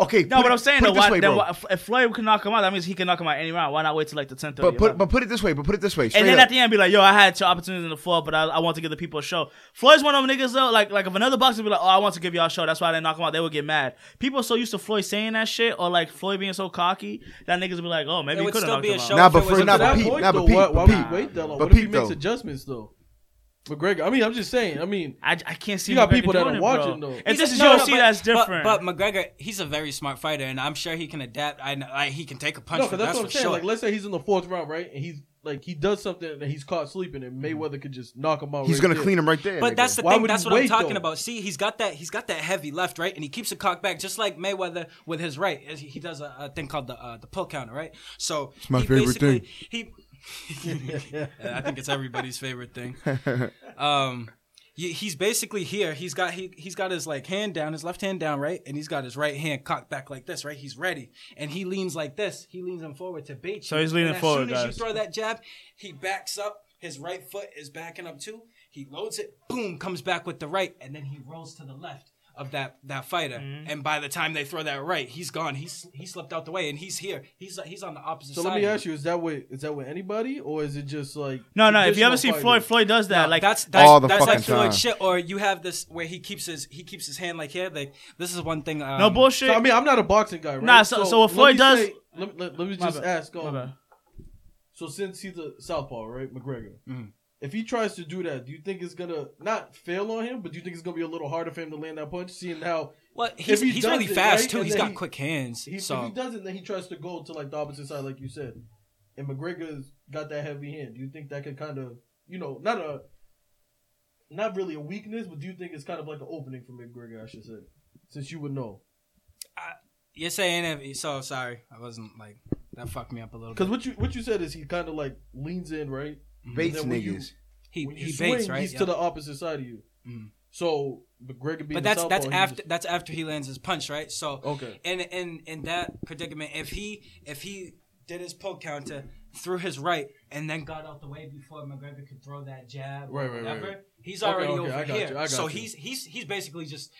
Okay, no, but it- I'm saying put though, why, way, then bro. why, if, if Floyd can knock him out, that means he can knock him out any round. Why not wait till like the 10th? But put but put it this way. But put it this way. And then up. at the end, be like, "Yo, I had two opportunities in the fall, but I, I want to give the people a show." Floyd's one of them niggas though. Like, like if another boxer be like, "Oh, I want to give y'all a show," that's why I didn't knock him out. They would get mad. People are so used to Floyd saying that shit, or like Floyd being so cocky that niggas would be like, "Oh, maybe It he could have still knocked a him show out." Nah, if but it for- was a nah, to but that Pete- point, nah, but though, Pete- why, but would Pete- wait that long? What if he makes adjustments though? McGregor. I mean, I'm just saying. I mean, I, I can't see. You got McGregor people that are it, watching, bro. though. And He's this is no, no, UFC, but- that's different. But, McGregor, he's a very smart fighter, and I'm sure he can adapt. I, know, I he can take a punch. no, for that's that's what I'm for saying. sure. Like, let's say he's in the fourth round, right? And he's like he does something and he's caught sleeping, and Mayweather could just knock him out. He's right gonna there. clean him right there. But nigga. that's the Why thing. That's he what I'm talking though? about. See, he's got that. He's got that heavy left, right, and he keeps it cocked back, just like Mayweather with his right. He he does a, a thing called the uh, the pull counter, right? So it's my favorite thing. He, I think it's everybody's favorite thing. <laughs> Um, he- he's basically here. He's got he he's got his like hand down, his left hand down, right, and he's got his right hand cocked back like this, right. He's ready, and he leans like this. He leans him forward to bait you. So he's leaning and as forward, soon as guys. you throw that jab, he backs up. His right foot is backing up too. He loads it, boom, comes back with the right, and then he rolls to the left of that that fighter. Mm-hmm. And by the time they throw that right, he's gone. He's he slipped out the way, and he's here. He's he's on the opposite So side. let me ask you: Is that with is that with anybody, or is it just like no, no. If you ever see Floyd. Floyd does that. No, like that's that's All the that's like fucking Floyd time. shit. Or you have this where he keeps his he keeps his hand like here. Like this is one thing. Um, no bullshit. So I mean, I'm not a boxing guy, right? Nah, so- so what Floyd me does- say- let, let, let me just ask. My Um, so since he's a southpaw, right, McGregor, Mhm. If he tries to do that, do you think it's gonna not fail on him, but do you think it's gonna be a little harder for him to land that punch, seeing how Well, he's, he he's really it, fast right, too. He's got he- quick hands. he, if he doesn't, then he tries to go to like the opposite side, like you said, and McGregor's got that heavy hand. Do you think that could kind of, you know, not a, not really a weakness, but do you think it's kind of like an opening for McGregor? I should say, since you would know. you're saying if so sorry, I wasn't like that fucked me up a little Because what you what you said is he kind of like leans in, right? Bates And then when you- niggas. he he swing, baits right. he's Yeah. to the opposite side of you. Mhm. So McGregor being but that's the that's southpaw, he after just- that's after he lands his punch, right? So okay. in in in that predicament, if he if he did his poke counter, threw his right, and then got out the way before McGregor could throw that jab, Right, or right, whatever, right. he's already okay, over I got here. you, I got so you. he's he's he's basically just.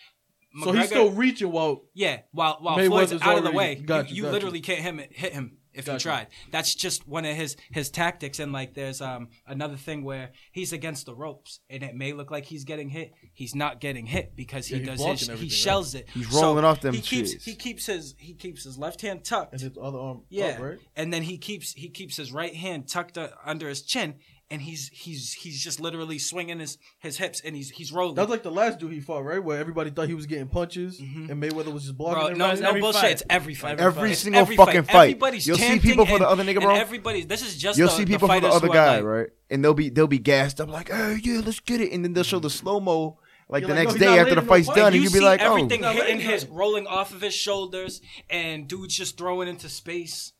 So he's still reaching while Yeah, while while Mayweather's Floyd's out of the way, got you, you, you literally you. can't hit him, hit him if Got you you. tried. That's just one of his his tactics. And like, there's um another thing where he's against the ropes, and it may look like he's getting hit. He's not getting hit because he Yeah, does blocking his he everything, right? shells it. He's So rolling off them He keeps shits. he keeps his he keeps his left hand tucked. and his other arm Yeah, up, right? and then he keeps he keeps his right hand tucked uh, under his chin, and he's he's he's just literally swinging his his hips, and he's he's rolling. That's like the last dude he fought, right? Where everybody thought he was getting punches, mm-hmm. and Mayweather was just blocking Bro, no, everybody. no every bullshit. fight. It's every fight. Every It's single every fucking fight. Everybody's You'll see chanting people for the other nigga, bro. And everybody, this is just You'll the, see the people for the other guy, like- right? And they'll be they'll be gassed up like, oh yeah, let's get it. And then they'll show the mm-hmm. slow mo like You're the like, next no, day after the landing no fight's done, And and you you'll be like, oh, everything No, hitting his rolling off of his shoulders, and dudes just throwing into space.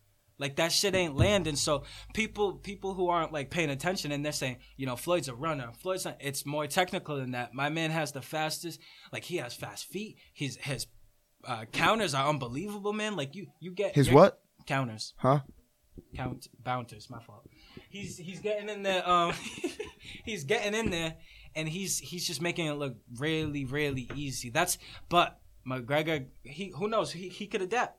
Like that shit ain't landing. So people, people who aren't like paying attention, and they're saying, you know, Floyd's a runner. Floyd's not. It's more technical than that. My man has the fastest. Like he has fast feet. His his uh, counters are unbelievable, man. Like you, you get his what? counters. Huh? count bounters. My fault. He's he's getting in there. Um, <laughs> he's getting in there, and he's he's just making it look really really easy. That's but McGregor. He who knows? He he could adapt.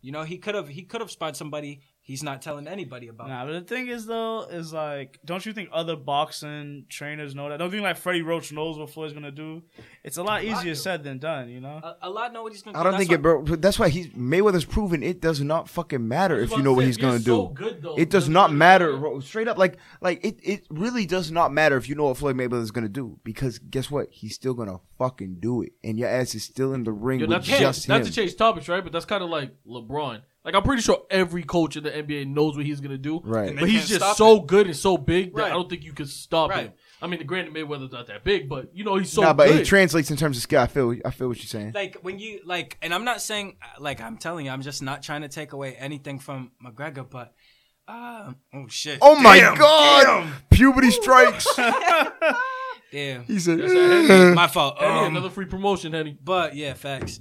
You know, he could have he could have spot somebody. He's not telling anybody about. It. Nah, but the thing is though, is like, don't you think other boxing trainers know that? Don't you think like Freddie Roach knows what Floyd's gonna do? It's a lot A lot easier do. said than done, you know. A, a lot know what he's gonna. I do. don't That's think it, bro. That's why he's Mayweather's proven it does not fucking matter if you know what he's gonna do. It does not matter, bro. Straight up, like, like it, it really does not matter if you know what Floyd Mayweather is gonna do because guess what? He's still gonna fucking do it, and your ass is still in the ring Yo, with not, to, just not him. to change topics, right? But that's kind of like LeBron. Like Like I'm pretty sure every coach in the NBA knows what he's gonna do. Right. But he's just so it. good and so big that Right. I don't think you can stop Right. him. I mean, the granted, Mayweather's not that big, but you know he's so nah, but good. it translates in terms of skill. I feel. I feel what you're saying. like when you like and i'm not saying like i'm telling you i'm just not trying to take away anything from mcgregor but uh, oh shit Oh my god! damn, Puberty strikes. <laughs> <laughs> damn. he said. That's a heavy- my fault Um, another free promotion, Henny. but yeah facts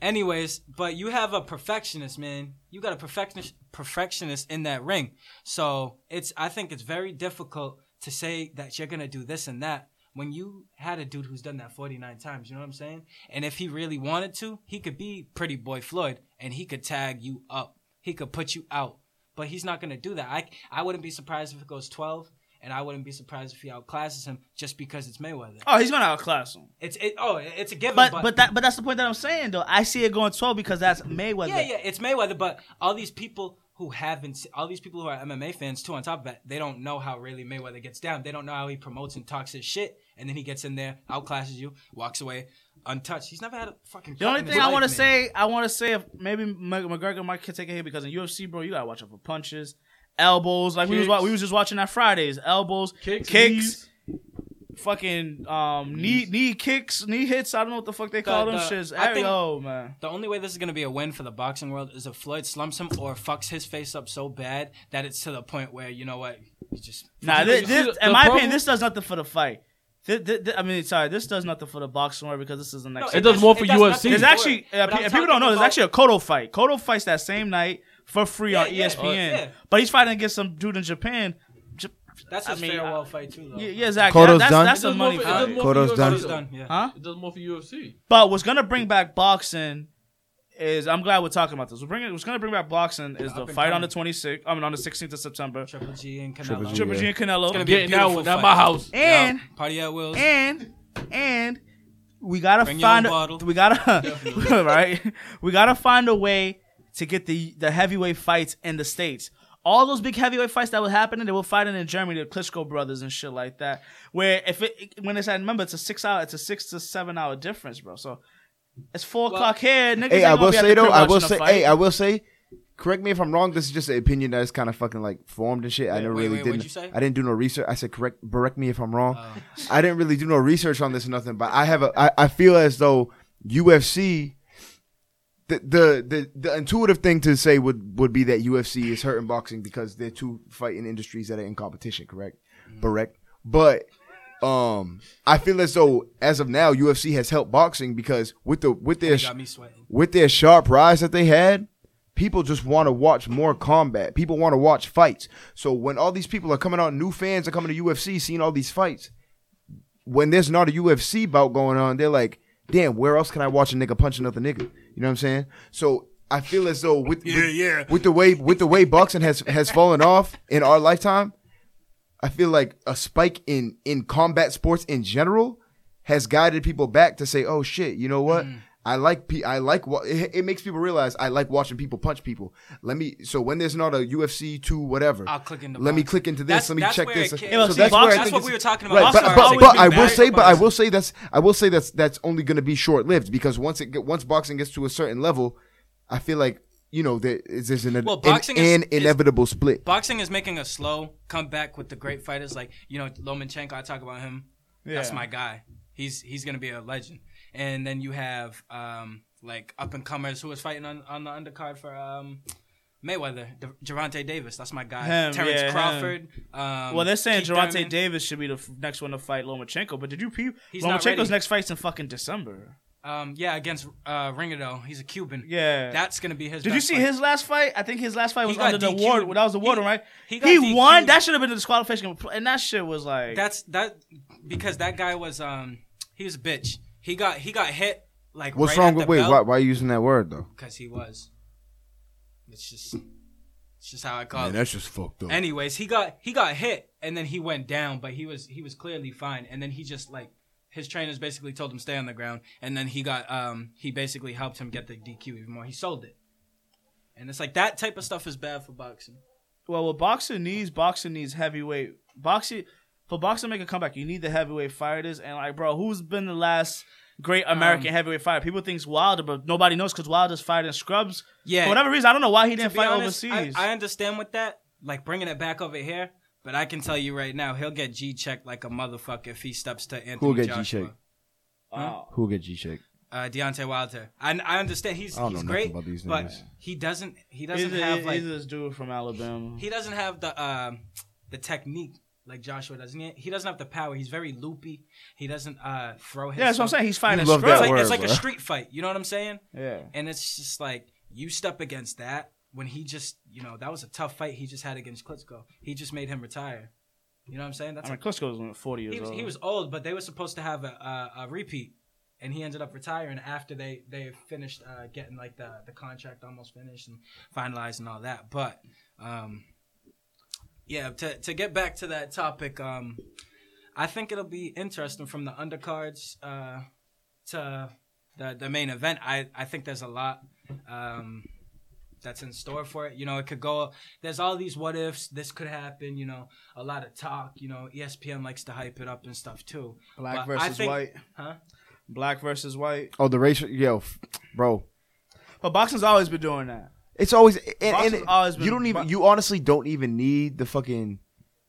anyways but you have a perfectionist man. You got a perfectionist perfectionist in that ring. So it's i think it's very difficult to say that you're gonna do this and that when you had a dude who's done that 49 times you know what i'm saying? And if he really wanted to he could be pretty boy floyd and he could tag you up. He could put you out. But he's not gonna do that. I i wouldn't be surprised if it goes 12 and I wouldn't be surprised if he outclasses him just because it's Mayweather. Oh, he's gonna outclass him. It's it. Oh, it's a given. But but but that but that's the point that I'm saying though. I see it going 12 because that's Mayweather. Yeah, yeah, it's Mayweather, but all these people who haven't, all these people who are MMA fans too, on top of that, they don't know how really Mayweather gets down. They don't know how he promotes and talks his shit, and then he gets in there, outclasses you, walks away untouched. He's never had a fucking. The only thing I want to say, I want to say if maybe McGregor might take a hit because in UFC, bro, you gotta watch out for punches, elbows. Like we was we was just watching that Fridays, elbows, Kicks, kicks, knees. fucking um knee knee kicks, knee hits. I don't know what the fuck they call them the- shits. I think- oh man, The only way this is gonna be a win for the boxing world is if Floyd slumps him or fucks his face up so bad that it's to the point where you know what, you just nah. This, this, in my problem- opinion, this does nothing for the fight. I mean, sorry, this does nothing for the boxing world because this is the next. It does more for does UFC. nothing There's actually, it. uh, But pe- I'm and people don't know, there's about- actually a Cotto fight. Cotto fights that same night for free on E Yeah, yeah. ESPN. Oh, yeah. But he's fighting against some dude in Japan. J- That's I mean, farewell I- fight too. Though. Yeah, yeah, exactly. Cotto's that's done? that's a money for- fight. does more for Cotto's UFC, done. though. Done, yeah. Huh? It does more for UFC. But what's gonna bring back boxing is I'm glad we're talking about this. We're bringing what's gonna bring back boxing is the Up and fight on the coming. 26th. I mean on the 16th of September. Triple G and Canelo. Triple G, Triple G and Canelo. It's gonna be a Getting that beautiful one at my house. and Yeah. Party at Will's. and and we gotta Bring your find own a, bottle. we gotta <laughs> <laughs> right we gotta find a way to get the the heavyweight fights in the states all those big heavyweight fights that were happening they were fighting in germany the klitschko brothers and shit like that where if it when it's at remember it's a six hour it's a six to seven hour difference bro so it's four Well- o'clock here niggas Hey, ain't I gonna will be say though. I will say. Hey, I will say. Correct me if I'm wrong. This is just an opinion that is kind of fucking like formed and shit. I never wait, really wait, didn't. what'd you say? I didn't do no research. I said correct. Correct me if I'm wrong. Oh. I didn't really do no research on this or nothing. But I have a. I, I feel as though UFC. The, the the the intuitive thing to say would would be that UFC is hurting boxing because they're two fighting industries that are in competition. Correct. Correct. But um, I feel as though as of now UFC has helped boxing because with the with their They got me sweating. with their sharp rise that they had, people just want to watch more combat. People want to watch fights. So when all these people are coming out, new fans are coming to UFC, seeing all these fights. When there's not a UFC bout going on, they're like, "Damn, where else can I watch a nigga punch another nigga?" You know what I'm saying? So I feel as though with with, yeah. with the way with the way boxing has has fallen off in our lifetime, I feel like a spike in in combat sports in general has guided people back to say, "Oh shit, you know what? Mm. I like pe- I like what it, it makes people realize I like watching people punch people. Let me so when there's not a UFC two whatever, I'll click into let me click into this. That's- let me that's check where this. it came- so see, that's where I That's what we were talking about. Right, but, but, but I will say, but I will say that's I will say that's that's only going to be short lived because once it get once boxing gets to a certain level, I feel like you know there is there's an, Well, an, boxing is- an is- inevitable split. Boxing is making a slow comeback with the great fighters like you know Lomachenko. I talk about him. That's my guy. He's he's gonna be a legend. And then you have um like up and comers who was fighting on, on the undercard for um Mayweather, Gervonta Davis. That's my guy. Him, Terrence yeah. Crawford. Um, well, they're saying Thurman. Davis should be the f- next one to fight Lomachenko, but did you peep? He's Lomachenko's next fight's in fucking December. Um, yeah, against uh, Rigondeaux. He's a Cuban. Yeah. That's gonna be his. Did you see fight. his last fight? I think his last fight was under the DQ'd. ward. That was the warden, He- right? he He, won. DQ'd. That should have been a disqualification, and that shit was like. That's that because that guy was um he was a bitch. He got he got hit like What's right wrong at with the wait? belt. Why, why are you using that word though? because he was. It's just, it's just how I call Man, it. that's just fucked up. Anyways, he got he got hit and then he went down, but he was he was clearly fine. And then he just like his trainers basically told him stay on the ground, and then he got um he basically helped him get the DQ even more. He sold it, and it's like that type of stuff is bad for boxing. well, what boxing needs, boxing needs heavyweight. Boxing for boxing to make a comeback, you need the heavyweight fighters. And like, bro, who's been the last great American Um, heavyweight fighter. People think Wilder, but nobody knows because Wilder's fighting scrubs. Yeah. For whatever reason, I don't know why he didn't fight honest, overseas. I understand with that, like bringing it back over here. But I can tell you right now, he'll get G checked like a motherfucker if he steps to Anthony Who'll get G-checked? Wow. Who'll get G shake? Uh, Deontay Wilder. I, I understand he's I don't he's know great, about these but niggas. he doesn't he doesn't a- have like he's this dude from Alabama. he doesn't have the um the technique like Joshua doesn't. He, he doesn't have the power. He's very loopy. He doesn't uh throw his. yeah, that's what I'm saying. He's fine. You love scrubs. that It's like, word, it's like a street fight. You know what I'm saying? Yeah. And it's just like you step against that when he just you know that was a tough fight he just had against Klitschko. He just made him retire. You know what I'm saying? That's I mean, a, Klitschko's 40 years he was old. he was old, but they were supposed to have a, a, a repeat, and he ended up retiring after they they finished uh, getting like the the contract almost finished and finalized and all that. But um, yeah, to to get back to that topic, um, I think it'll be interesting from the undercards uh, to the the main event. I I think there's a lot. Um, that's in store for it. You know, it could go. There's all these what ifs. This could happen. You know, a lot of talk. You know, ESPN likes to hype it up and stuff too. Black But versus think- white. Huh? Black versus white. Oh, the racial yo, bro. But boxing's always been doing that. It's always and, and always you don't even bo- you honestly don't even need the fucking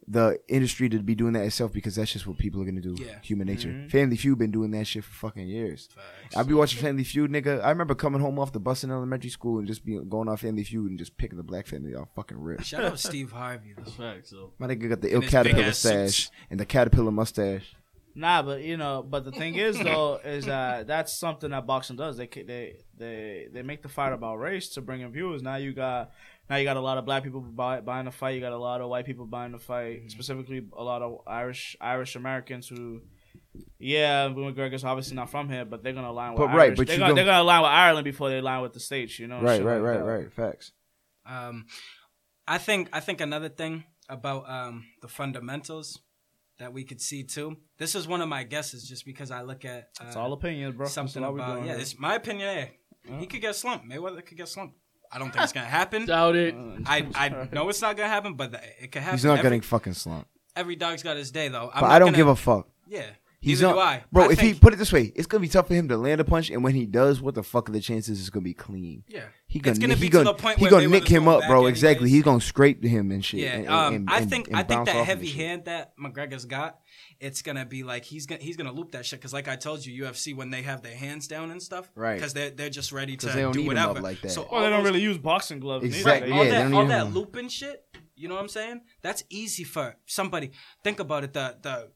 the industry to be doing that itself because that's just what people are gonna do. Yeah. Human nature. Mhm. Family Feud been doing that shit for fucking years. I be watching Family Feud, nigga. I remember coming home off the bus in elementary school and just be going off Family Feud and just picking the black family off fucking rip. Shout out Steve Harvey. Though. That's facts. So My nigga got the ill And his caterpillar big-ass stash suits. and the caterpillar mustache. Nah, but you know, but the thing is <laughs> though, is that that's something that boxing does. They ca- they they they make the fight about race to bring in viewers. Now you got now you got a lot of black people buy, buying the fight. You got a lot of white people buying the fight. Mm-hmm. Specifically, a lot of Irish Irish Americans who. Yeah, McGregor's obviously not from here, but they're gonna align with But right, Irish. but they're, gonna, they're gonna align with Ireland before they align with the states. You know, Right, right, like right, that. right. Facts. Um, I think I think another thing about um, the fundamentals that we could see too. This is one of my guesses, just because I look at uh, It's all opinions, bro. something That's what about yeah. here. It's my opinion. Hey, he could get slumped. Mayweather could get slumped. I don't think it's gonna happen. <laughs> doubt it. I I know it's not gonna happen, but it could happen. He's not every, getting fucking slumped. every dog's got his day though. I'm But I don't gonna- give a fuck. yeah. He's Neither not, do I, bro. I if he put it this way, it's gonna be tough for him to land a punch, and when he does, what the fuck are the chances it's gonna be clean? yeah, He gonna, it's gonna nick- be he to gonna, the point he where gonna nick him up, bro. Exactly. He's gonna scrape him and shit. Yeah, and- um, and- I think and I think that heavy hand that McGregor's got, it's gonna be like he's gonna he's gonna loop that shit because like I told you, UFC when they have their hands down and stuff, Right. Because they're they're just ready to they don't do need 'em up whatever. like that. So Well, they don't really use boxing gloves. Exactly. They all that all that looping shit. You know what I'm saying? That's easy for somebody. Think about it. The the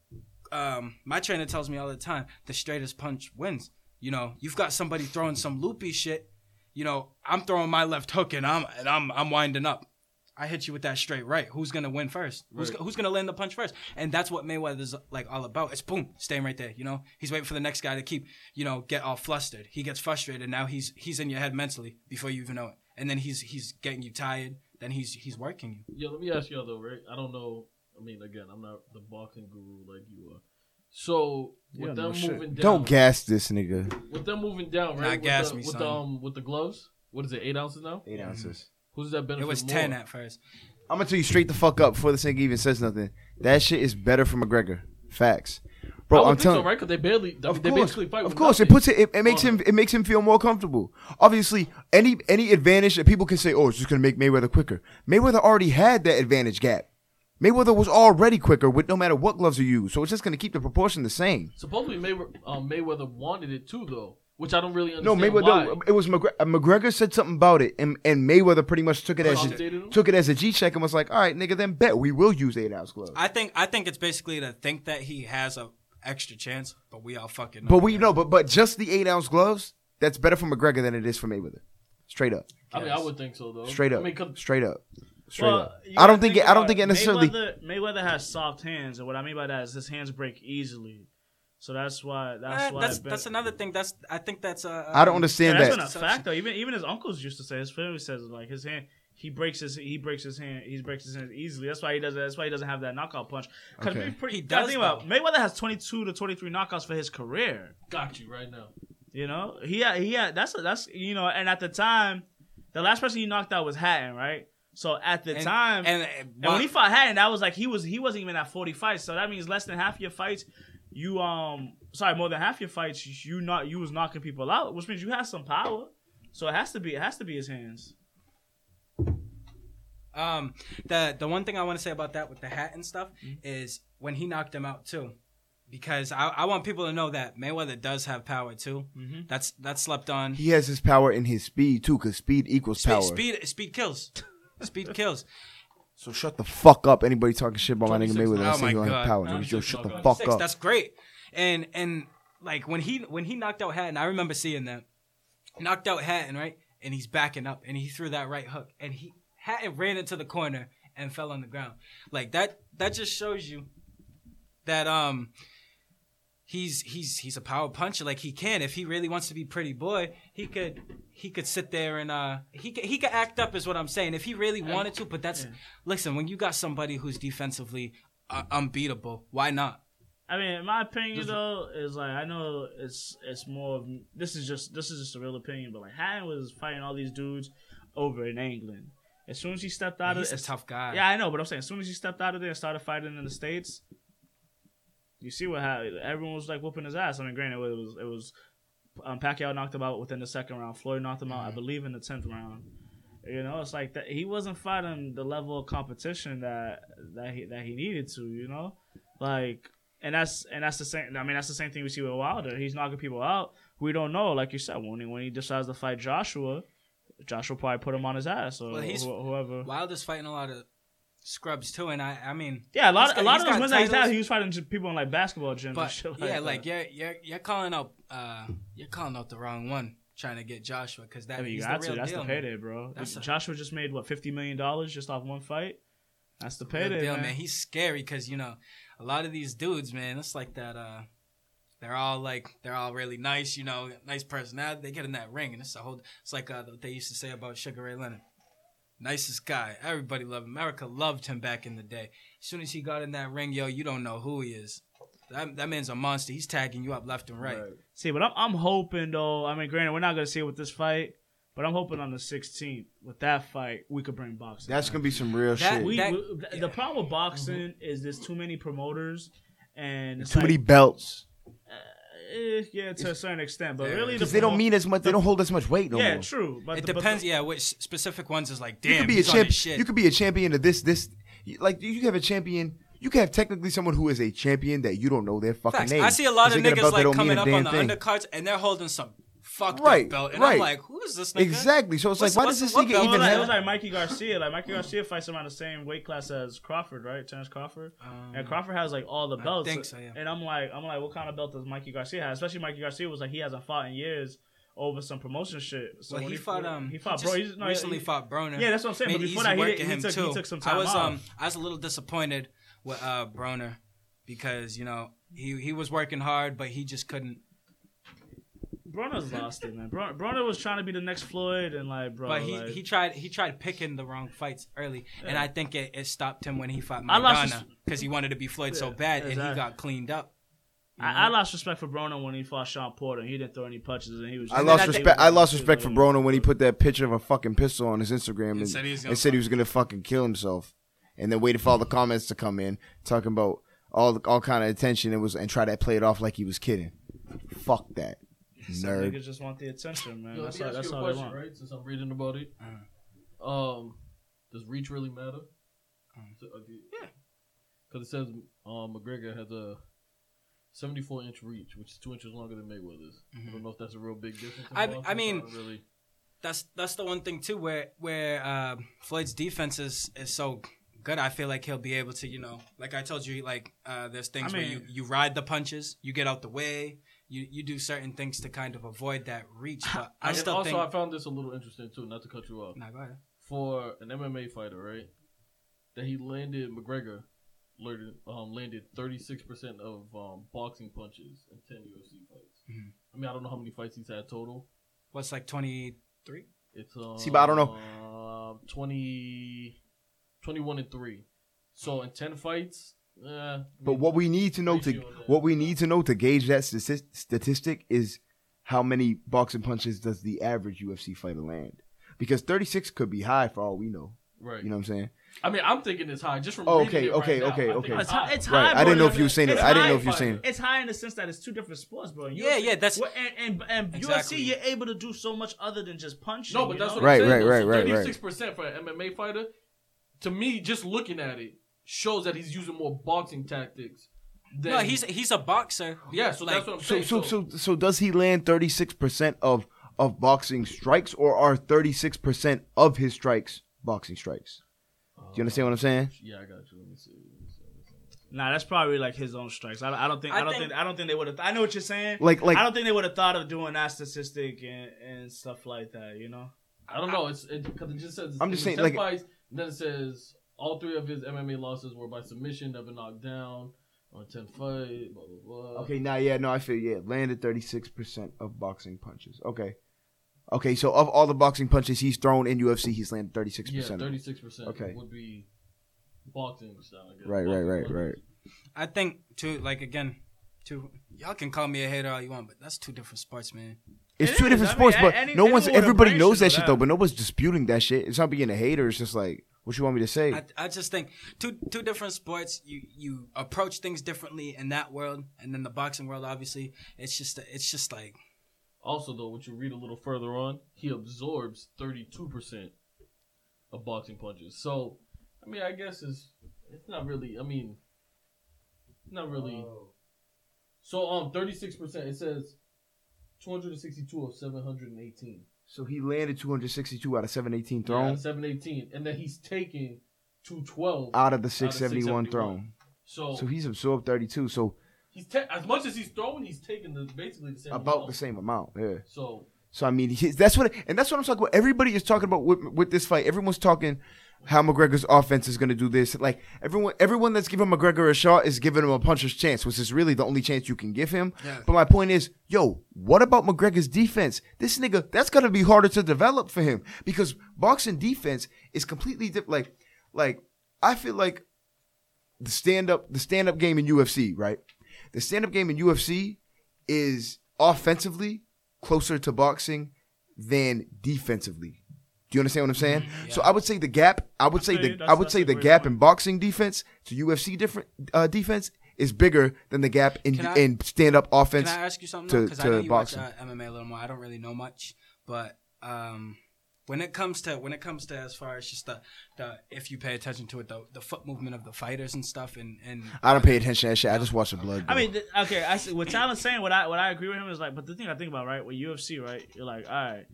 um, my trainer tells me all the time, the straightest punch wins. You know, you've got somebody throwing some loopy shit. You know, I'm throwing my left hook and I'm and I'm I'm winding up. I hit you with that straight right. Who's gonna win first? Who's, Right. who's gonna land the punch first? And that's what Mayweather's like all about. It's boom, staying right there. You know, he's waiting for the next guy to keep, you know, get all flustered. He gets frustrated. Now he's he's in your head mentally before you even know it. And then he's he's getting you tired. Then he's he's working you. Yeah, let me ask y'all though, right? I don't know. I mean, again, I'm not the boxing guru like you are. So Yeah, with no them shit. moving down, Don't gas this nigga. with them moving down, Not right? with gas the, me, with son. the um with the gloves. What is it? Eight ounces now. Eight ounces. Who's that benefit? It was more? ten at first. I'm gonna tell you straight the fuck up before this nigga even says nothing. That shit is better for McGregor. Facts, bro. I would I'm think telling. so, right? Because they barely, I Of they course, basically fight. of with course, it nothing. puts it, it. It makes on him. It makes him feel more comfortable. Obviously, any any advantage that people can say, oh, it's just gonna make Mayweather quicker. Mayweather already had that advantage gap. Mayweather was already quicker with no matter what gloves are used, so it's just gonna keep the proportion the same. Supposedly Mayweather, um, Mayweather wanted it too, though, which I don't really No, understand. Mayweather. why. No, it was McGregor, McGregor said something about it, and, and Mayweather pretty much took it as Compensated him? took it as a G check and was like, all right, nigga, then bet we will use eight ounce gloves. I think I think it's basically to think that he has a extra chance, but we all fucking. Know But we that. know, but but just the eight ounce gloves, that's better for McGregor than it is for Mayweather. Straight up, I mean, I would think so, though. straight up, I up, mean, 'cause- straight up, straight Well, up. I don't think think it, I don't think it necessarily. Mayweather, Mayweather has soft hands, and what I mean by that is his hands break easily. So that's why. That's Eh, why. that's Ben- that's another thing. That's I think that's uh. I don't Yeah, understand that's that. been a fact though. Even even his uncles used to say. His family says like his hand. He breaks his he breaks his hand he breaks his hand easily. That's why he does That's why he doesn't have that knockout punch. Because Okay. pretty, He gotta does, think about Mayweather has twenty two to twenty three knockouts for his career. got you right now. You know he had, he had that's that's you know and at the time, the last person he knocked out was Hatton, right? So at the And- time, and, and when he fought Hatton, that was like he was he wasn't even at forty fights. So that means less than half your fights, you um sorry more than half your fights you not you was knocking people out, which means you have some power. So it has to be it has to be his hands. Um, the the one thing I want to say about that with the Hatton stuff is when he knocked him out too, because I, I want people to know that Mayweather does have power too. That's that's slept on. He has his power in his speed too, because speed equals power. Speed, speed speed kills. Speed kills. So shut the fuck up. Anybody talking shit about my nigga 26 Mayweather? I Oh say my he don't have God. power. Nigga, 26 yo, shut the fuck Six, up. that's great. And and like when he when he knocked out Hatton, I remember seeing that. Knocked out Hatton, right? And he's backing up and he threw that right hook. And he Hatton ran into the corner and fell on the ground. Like that that just shows you that um he's he's he's a power puncher. Like he can. If he really wants to be pretty boy he could he could sit there and uh he could, he could act up is what i'm saying. If he really wanted to but that's listen when you got somebody who's defensively uh, unbeatable why not? I mean, in my opinion though, is like I know it's it's more of this is just this is just a real opinion, but like Hatton was fighting all these dudes over in England. As soon as he stepped out he's of a tough guy. Yeah, I know, but I'm saying as soon as he stepped out of there and started fighting in the states, you see what happened. Everyone was like whooping his ass. I mean, granted, it was it was um, Pacquiao knocked him out within the second round. Floyd knocked him out, I believe, in the tenth round. You know, it's like that. He wasn't fighting the level of competition that that he that he needed to. You know, like, and that's and that's the same. I mean, that's the same thing we see with Wilder. He's knocking people out. We don't know, like you said, when he, when he decides to fight Joshua, Joshua probably put him on his ass or Well, whoever. wilder's fighting a lot of scrubs too and i i mean Yeah, a lot, got- a lot of those wins that he's had, he was fighting just people in like basketball gyms but shit like yeah that. like you're you're you're calling out uh you're calling out the wrong one trying to get joshua because that I mean, you got to. That's deal, the man. payday, bro. That's a- Joshua just made what fifty million dollars just off one fight. That's the payday, deal, man. man. He's scary because you know a lot of these dudes, man. It's like that. uh They're all like they're all really nice, you know, nice personality. They get in that ring, and it's a whole. It's like uh, what they used to say about Sugar Ray Leonard. Nicest guy. Everybody loved him. America loved him back in the day. As soon as he got in that ring, yo, you don't know who he is. That, that man's a monster. He's tagging you up left and right. See, but I'm, I'm hoping though. I mean, granted, we're not gonna see it with this fight, but I'm hoping on the 16th with that fight we could bring boxing. That's back. gonna be some real That- shit. We, that- we- the- the problem with boxing mm-hmm. is there's too many promoters and it's Too like, many belts eh, yeah, to a certain extent, but Yeah. really the because they don't mean as much. They don't hold as much weight no yeah, more. true. But It the, but depends, the- yeah, which specific ones is like, damn. You could be a he's on champ. his shit. You could be a champion of this. This like you have a champion. You can have technically someone who is a champion that you don't know their fucking Facts. name. I see a lot 'Cause of they get a niggas belt that like don't mean coming a up damn on the thing. undercards and they're holding some fucked Right, up belt, and right. I'm like, who is this nigga? Exactly. So it's What's- like, why does this nigga belt? It was, even like, it have? was like Mikey Garcia. Like Mikey Garcia fights around the same weight class as Crawford, right? Terrence Crawford. and Crawford has like all the belts. think so, yeah. And I'm like, I'm like, what kind of belt does Mikey Garcia have? Especially Mikey Garcia was like, he hasn't fought in years over some promotion shit. So well, when he fought um he fought just bro. He's, no, recently he, fought Broner. Yeah, that's what I'm saying. Made But before that, he, working did, he, him took, too. he took some time I was off. um I was a little disappointed with uh Broner because you know he he was working hard, but he just couldn't. Broner's lost it, man. Bro, Broner was trying to be the next Floyd, and like, bro, But he, like, he tried he tried picking the wrong fights early, and I think it, it stopped him when he fought I Maidana because he wanted to be Floyd so Yeah, bad, and he got cleaned up. you I, know? I lost respect for Broner when he fought Shawn Porter. And he didn't throw any punches, and he was. I lost then I think- respect. I lost respect for Broner when he put that picture of a fucking pistol on his Instagram and, said he was gonna and said he was gonna fucking kill himself, and then waited for all the comments to come in talking about all the, all kind of attention and was and try to play it off like he was kidding. Fuck that, <laughs> Some nerd. niggas just want the attention, man. Yo, that's let all, me ask that's you a they question, want. right? Since I'm reading about it, Uh-huh. um, does reach really matter? So, uh, Yeah. Because it says um, McGregor has a 74 inch reach, which is two inches longer than Mayweather's. I don't know if that's a real big difference. in I- boxing. I mean- don't really. that's that's the one thing too where where uh, Floyd's defense is is so good. I feel like he'll be able to, you know, like I told you, like uh, there's things I where you mean- you ride the punches, you get out the way, you you do certain things to kind of avoid that reach. But I And still also, think. I found this a little interesting too. Not to cut you off. Nah, go ahead. For an MMA fighter, right? That he landed McGregor landed um landed 36 percent of um boxing punches in 10 UFC fights. Mhm. I mean, I don't know how many fights he's had total. What's like twenty three? It's um, See, but I don't know. um, 20, 21 and three. So in ten fights, But what we need to know to Ratio of that. what we need to know to gauge that stati- statistic is how many boxing punches does the average UFC fighter land? Because 36 could be high for all we know. Right. You know what I'm saying? I mean, I'm thinking it's high just from. Oh, reading okay, it right okay, now. okay, I think okay. It's high. It's Right. I didn't know if you were saying it. I didn't know if you were saying it. It's high in the sense that it's two different sports, bro. Yeah, UFC yeah, that's- Well, and and, and Exactly. UFC, you're able to do so much other than just punching. No, but you that's know? what Right, I'm saying. right, though. right, right, So right. 36 percent for an MMA fighter. To me, just looking at it shows that he's using more boxing tactics. Than, No, he's he's a boxer. yeah. So like- that's what I'm So saying. so so so does he land 36% of of boxing strikes or are 36% of his strikes boxing strikes? Do you uh, understand what I'm saying? Yeah, I got you. Let me see. Nah, that's probably like his own strikes. I, I don't think. I, I don't think- think, I don't think they would have. I know what you're saying. Like like I don't think they would have thought of doing that statistic and, and stuff like that. You know. I don't know. It's because it, just says. I'm just saying, 10 like- fights, then it says all three of his MMA losses were by submission, never knocked down, on ten fight. Blah blah blah. Okay, now yeah, no, I feel yeah, landed 36% of boxing punches. Okay. Okay, so of all the boxing punches he's thrown in UFC, he's landed 36% Yeah, of them. thirty six percent. Okay. would be boxing style. I guess. Right, right, Boxing right, punches. right. I think too. Like again, two. Y'all can call me a hater all you want, but that's two different sports, man. It's It two is. different I mean, sports, a- but any- no one's anyone with a everybody knows should that shit though, that. but nobody's disputing that shit. It's not being a hater, it's just like what you want me to say? I, I just think two two different sports. You you approach things differently in that world, and then the boxing world. Obviously, it's just it's just like Also, though, what you read a little further on, he absorbs 32% of boxing punches. So, I mean, I guess it's it's not really. I mean, not really. So, um, 36%. It says 262 of 718. So he landed 262 out of 718 Yeah, 718, and then he's taking 212 out of the 671 671 thrown. So, So he's absorbed 32, so he's ta- as much as he's throwing, he's taking the basically the same about amount. the same amount. Yeah. So, So I mean, <laughs> that's what, and that's what I'm talking about. Everybody is talking about with, with this fight. Everyone's talking how McGregor's offense is going to do this. Like everyone, everyone that's giving McGregor a shot is giving him a puncher's chance, which is really the only chance you can give him. Yeah. But my point is, yo, what about McGregor's defense? This nigga, that's going to be harder to develop for him because boxing defense is completely different. Like, like I feel like the stand up, the stand up game in UFC, right? The stand up game in UFC is offensively closer to boxing than defensively. Do you understand what I'm saying? So I would say the gap. I would say the you. I would say the gap point. in boxing defense to UFC different uh, defense is bigger than the gap in Can I- in stand up offense. Can. I ask you something? to- Because I know you boxing. watch uh, MMA a little more. I don't really know much, but um, when it comes to when it comes to as far as just the, the if you pay attention to it, the, the foot movement of the fighters and stuff, and and I don't pay attention to that shit. I just watch the blood. I bro. mean, th- okay. I see what Tyler's saying. What I what I agree with him is like, but the thing I think about right with UFC, right? You're like, all right,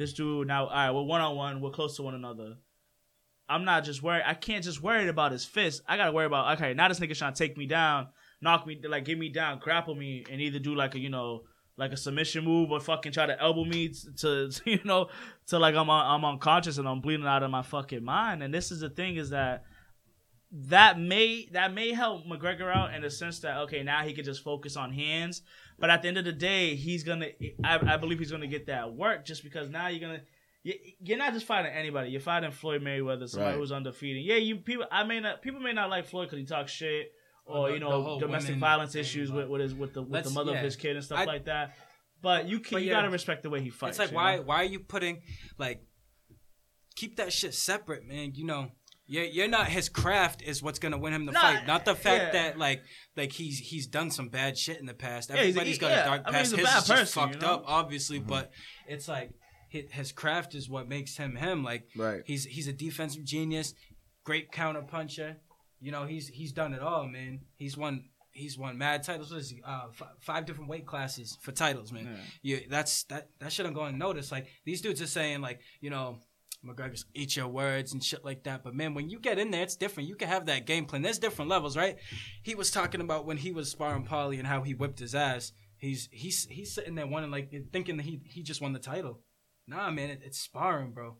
this dude now, all right, we're one on one, we're close to one another. I'm not just worried. I can't just worry about his fist. I gotta worry about okay. Now this nigga trying to take me down, knock me, like get me down, grapple me, and either do like a you know like a submission move or fucking try to elbow me to, to <laughs> you know to like I'm I'm unconscious and I'm bleeding out of my fucking mind. And this is the thing is that that may that may help McGregor out in the sense that okay now he can just focus on hands, but at the end of the day he's gonna I, I believe he's gonna get that work just because now you're gonna you, you're not just fighting anybody you're fighting Floyd Mayweather somebody Right. who's undefeated yeah you people I may not people may not like Floyd because he talks shit or Or the- you know domestic violence thing, issues with with his with the with the Let's- mother yeah. of his kid and stuff I- like that but you can But you yeah. gotta respect the way he fights it's like why know? why are you putting like keep that shit separate, man? You know. You're, you're not his craft is what's gonna win him the Nah, fight, not the fact yeah. that like like he's he's done some bad shit in the past. Yeah, he's- Everybody's he- got yeah, a dark I mean, past. he's a his bad is just person, you fucked know? up, obviously, but it's like his craft is what makes him him. Like Right. he's he's a defensive genius, great counter puncher. You know he's he's done it all, man. He's won he's won mad titles. What is he? Uh, f- five different weight classes for titles, man. Yeah. You that's that that shouldn't go unnoticed. Like these dudes are saying like you know. McGregor's eat your words and shit like that. But man, when you get in there, it's different. You can have that game plan. There's different levels, right? He was talking about when he was sparring Paulie and how he whipped his ass. He's he's he's sitting there wanting like thinking that he he just won the title. Nah, man, it, it's sparring, bro.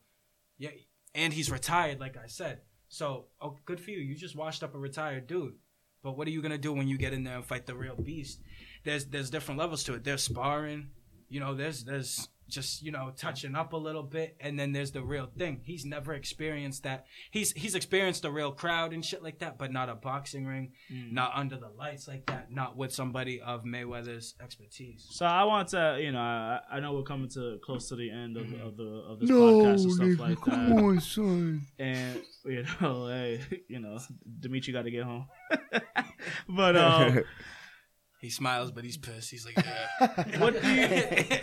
Yeah, and he's retired, like I said. So, oh, good for you. You just washed up a retired dude. But what are you gonna do when you get in there and fight the real beast? There's there's different levels to it. There's sparring. You know, there's there's just you know touching up a little bit and then there's the real thing he's never experienced that he's he's experienced a real crowd and shit like that but not a boxing ring Mm. not under the lights like that not with somebody of mayweather's expertise So I want to, you know, I, I know we're coming to close to the end of, Mm-hmm. of the of this No, podcast and stuff nigga, like come that. on, son. And you know, <laughs> hey, you know, Dimitri got to get home. <laughs> but um, <laughs> he smiles but he's pissed he's like yeah what do you?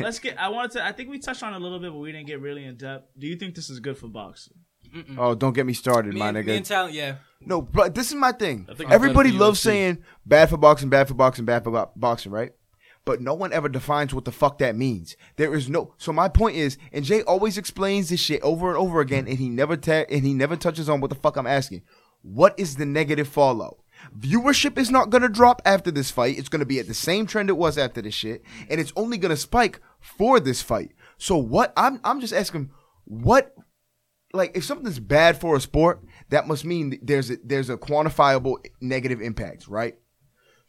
Let's get. I wanted to. I think we touched on a little bit, but we didn't get really in depth. Do you think this is good for boxing? oh, don't get me started, me, my and, me nigga. and Tal, yeah No, but this is my thing. I think it's Everybody loves UFC. saying bad for boxing, bad for boxing, bad for bo- boxing, right? But no one ever defines what the fuck that means. There is no. So my point is, and Jay always explains this shit over and over again, and he never ta- and he never touches on what the fuck I'm asking. What is the negative fallout? Viewership is not gonna drop after this fight. It's gonna be at the same trend it was after this shit, and it's only gonna spike for this fight. So what? I'm I'm just asking, what like if something's bad for a sport, that must mean there's a, there's a quantifiable negative impact, right?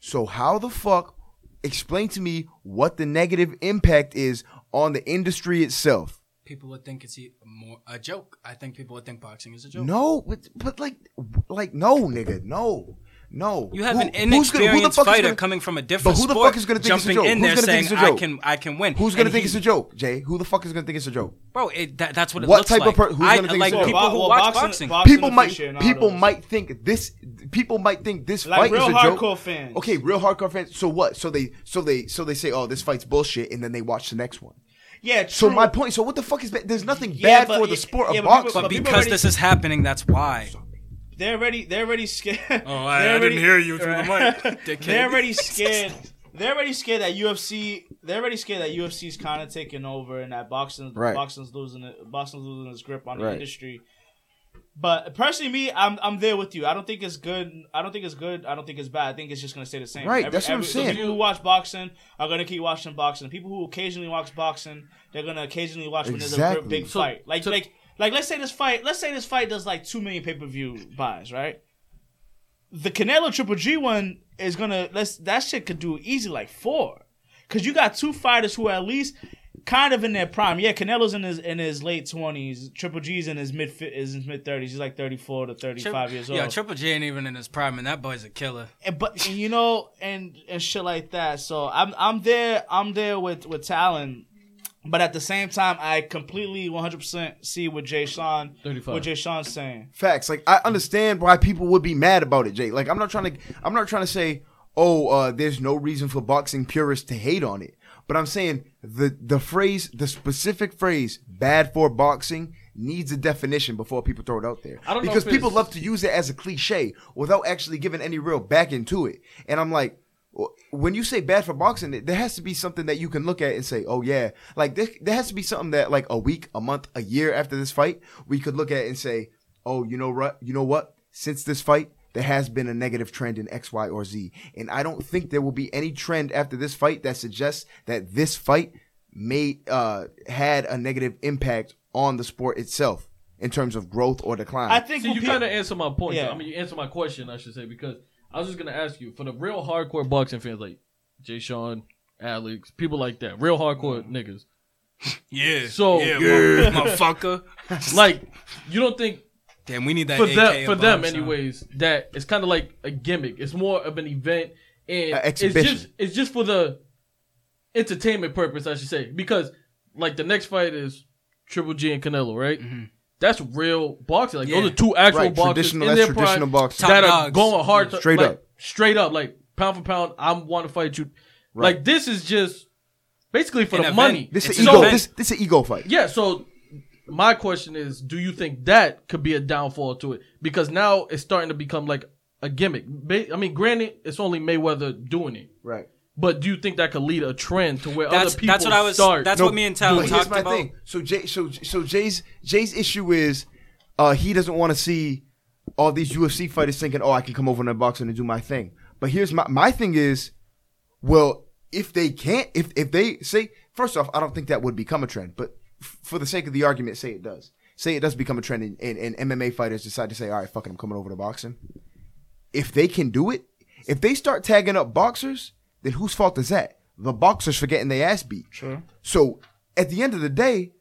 So how the fuck explain to me what the negative impact is on the industry itself? people would think it's more a joke i think people would think boxing is a joke No, but, but like like no, nigga, no. No. You have Who- an who's gonna- who the inexperienced fighter gonna- coming from a different But who the sport, fuck is gonna think it's a jumping joke? in Who's there gonna think saying it's a I joke? can I can win. Who's gonna And think he- it's a joke, Jay? Who the fuck is gonna think it's a joke? Bro, it, that, that's what it What looks type of like. per- who's I, gonna think like it's a joke? people who Well, watch boxing- boxing. boxing people might people might think this people might think this Like fight real is a joke. hardcore fans. Okay, real hardcore fans. So what? So they so they so they say, "Oh, this fight's bullshit," and then they watch the next one. Yeah. So my point. So what the fuck is bad? There's nothing Yeah, bad for the sport of but boxing. But because this is happening, that's why. They're already they're already scared. <laughs> Oh, I- They're didn't hear you through the mic, dickhead. <laughs> they're already scared. They're already scared that UFC. They're already scared that UFC's kind of taking over and that boxing, Right. boxing's losing it. Boxing's losing its grip on the Right. industry. But personally, me, I'm I'm there with you. I don't think it's good. I don't think it's good. I don't think it's bad. I think it's just gonna stay the same. Right, that's what I'm saying. people who watch boxing are gonna keep watching boxing. People who occasionally watch boxing, they're gonna occasionally watch when there's a big, big So- fight. Like so- like like let's say this fight. Let's say this fight does like two million pay per view buys, right? the Canelo Triple G one is gonna let's that shit could do easy like four, cause you got two fighters who are at least kind of in their prime. Yeah, Canelo's in his in his late twenties. Triple G's in his mid is in his mid thirties. He's like thirty four to thirty five years old. Yeah, Triple G ain't even in his prime, and that boy's a killer. And- but you know, and and shit like that. So I'm I'm there. I'm there with with Talon. But at the same time, I completely 100% see what Jay Sean, 35. what Jay Sean's saying. Facts. Like I understand why people would be mad about it, Jay. Like I'm not trying to I'm not trying to say, oh, uh, there's no reason for boxing purists to hate on it. But I'm saying the the phrase, the specific phrase, bad for boxing needs a definition before people throw it out there. I don't know because if people love to use it as a cliche without actually giving any real back into it. And I'm like, well, when you say bad for boxing, there has to be something that you can look at and say, oh yeah, like there, there has to be something that like a week, a month, a year after this fight, we could look at and say, oh, you know what, you know what? Since this fight, there has been a negative trend in X, Y, or Z, and I don't think there will be any trend after this fight that suggests that this fight may uh had a negative impact on the sport itself in terms of growth or decline. I think See, when you kind of answer my point. Yeah. I mean, you answer my question, I should say, because I was just gonna ask you for the real hardcore boxing fans like Jay Sean, Alex, people like that, real hardcore mm-hmm. niggas. Yeah. So- yeah, Yeah. mo- <laughs> motherfucker. Like, you don't think Damn, we need that for AK them, for above, them, son. anyways, that it's kind of like a gimmick. It's more of an event, and A it's exhibition. just it's just for the entertainment purpose, I should say, because like the next fight is Triple G and Canelo, right? Mm-hmm. That's real boxing. Like Yeah. those are two actual Right, boxers traditional- in that's their traditional prime boxing. that Top are going hard, to, Straight like, up. straight up, like pound for pound. I want to fight you. Right. Like this is just basically for An the event. money. this is ego. an This this is an ego fight. Yeah, so my question is, do you think that could be a downfall to it? Because now it's starting to become like a gimmick. I mean, granted, it's only Mayweather doing it, Right. But do you think that could lead a trend to where That's other people that's what I was. start? That's No, what me and Tyler talked my about. thing. So Jay, so so Jay's Jay's issue is, uh, he doesn't want to see all these UFC fighters thinking, oh, I can come over in the boxing and do my thing. But here's my my thing is, well, if they can't, if if they say, first off, I don't think that would become a trend. But f- for the sake of the argument, say it does. Say it does become a trend, and, and, and MMA fighters decide to say, all right, fucking, I'm coming over to boxing. If they can do it, if they start tagging up boxers, then whose fault is that? The boxers for getting their ass beat. Sure. So at the end of the day,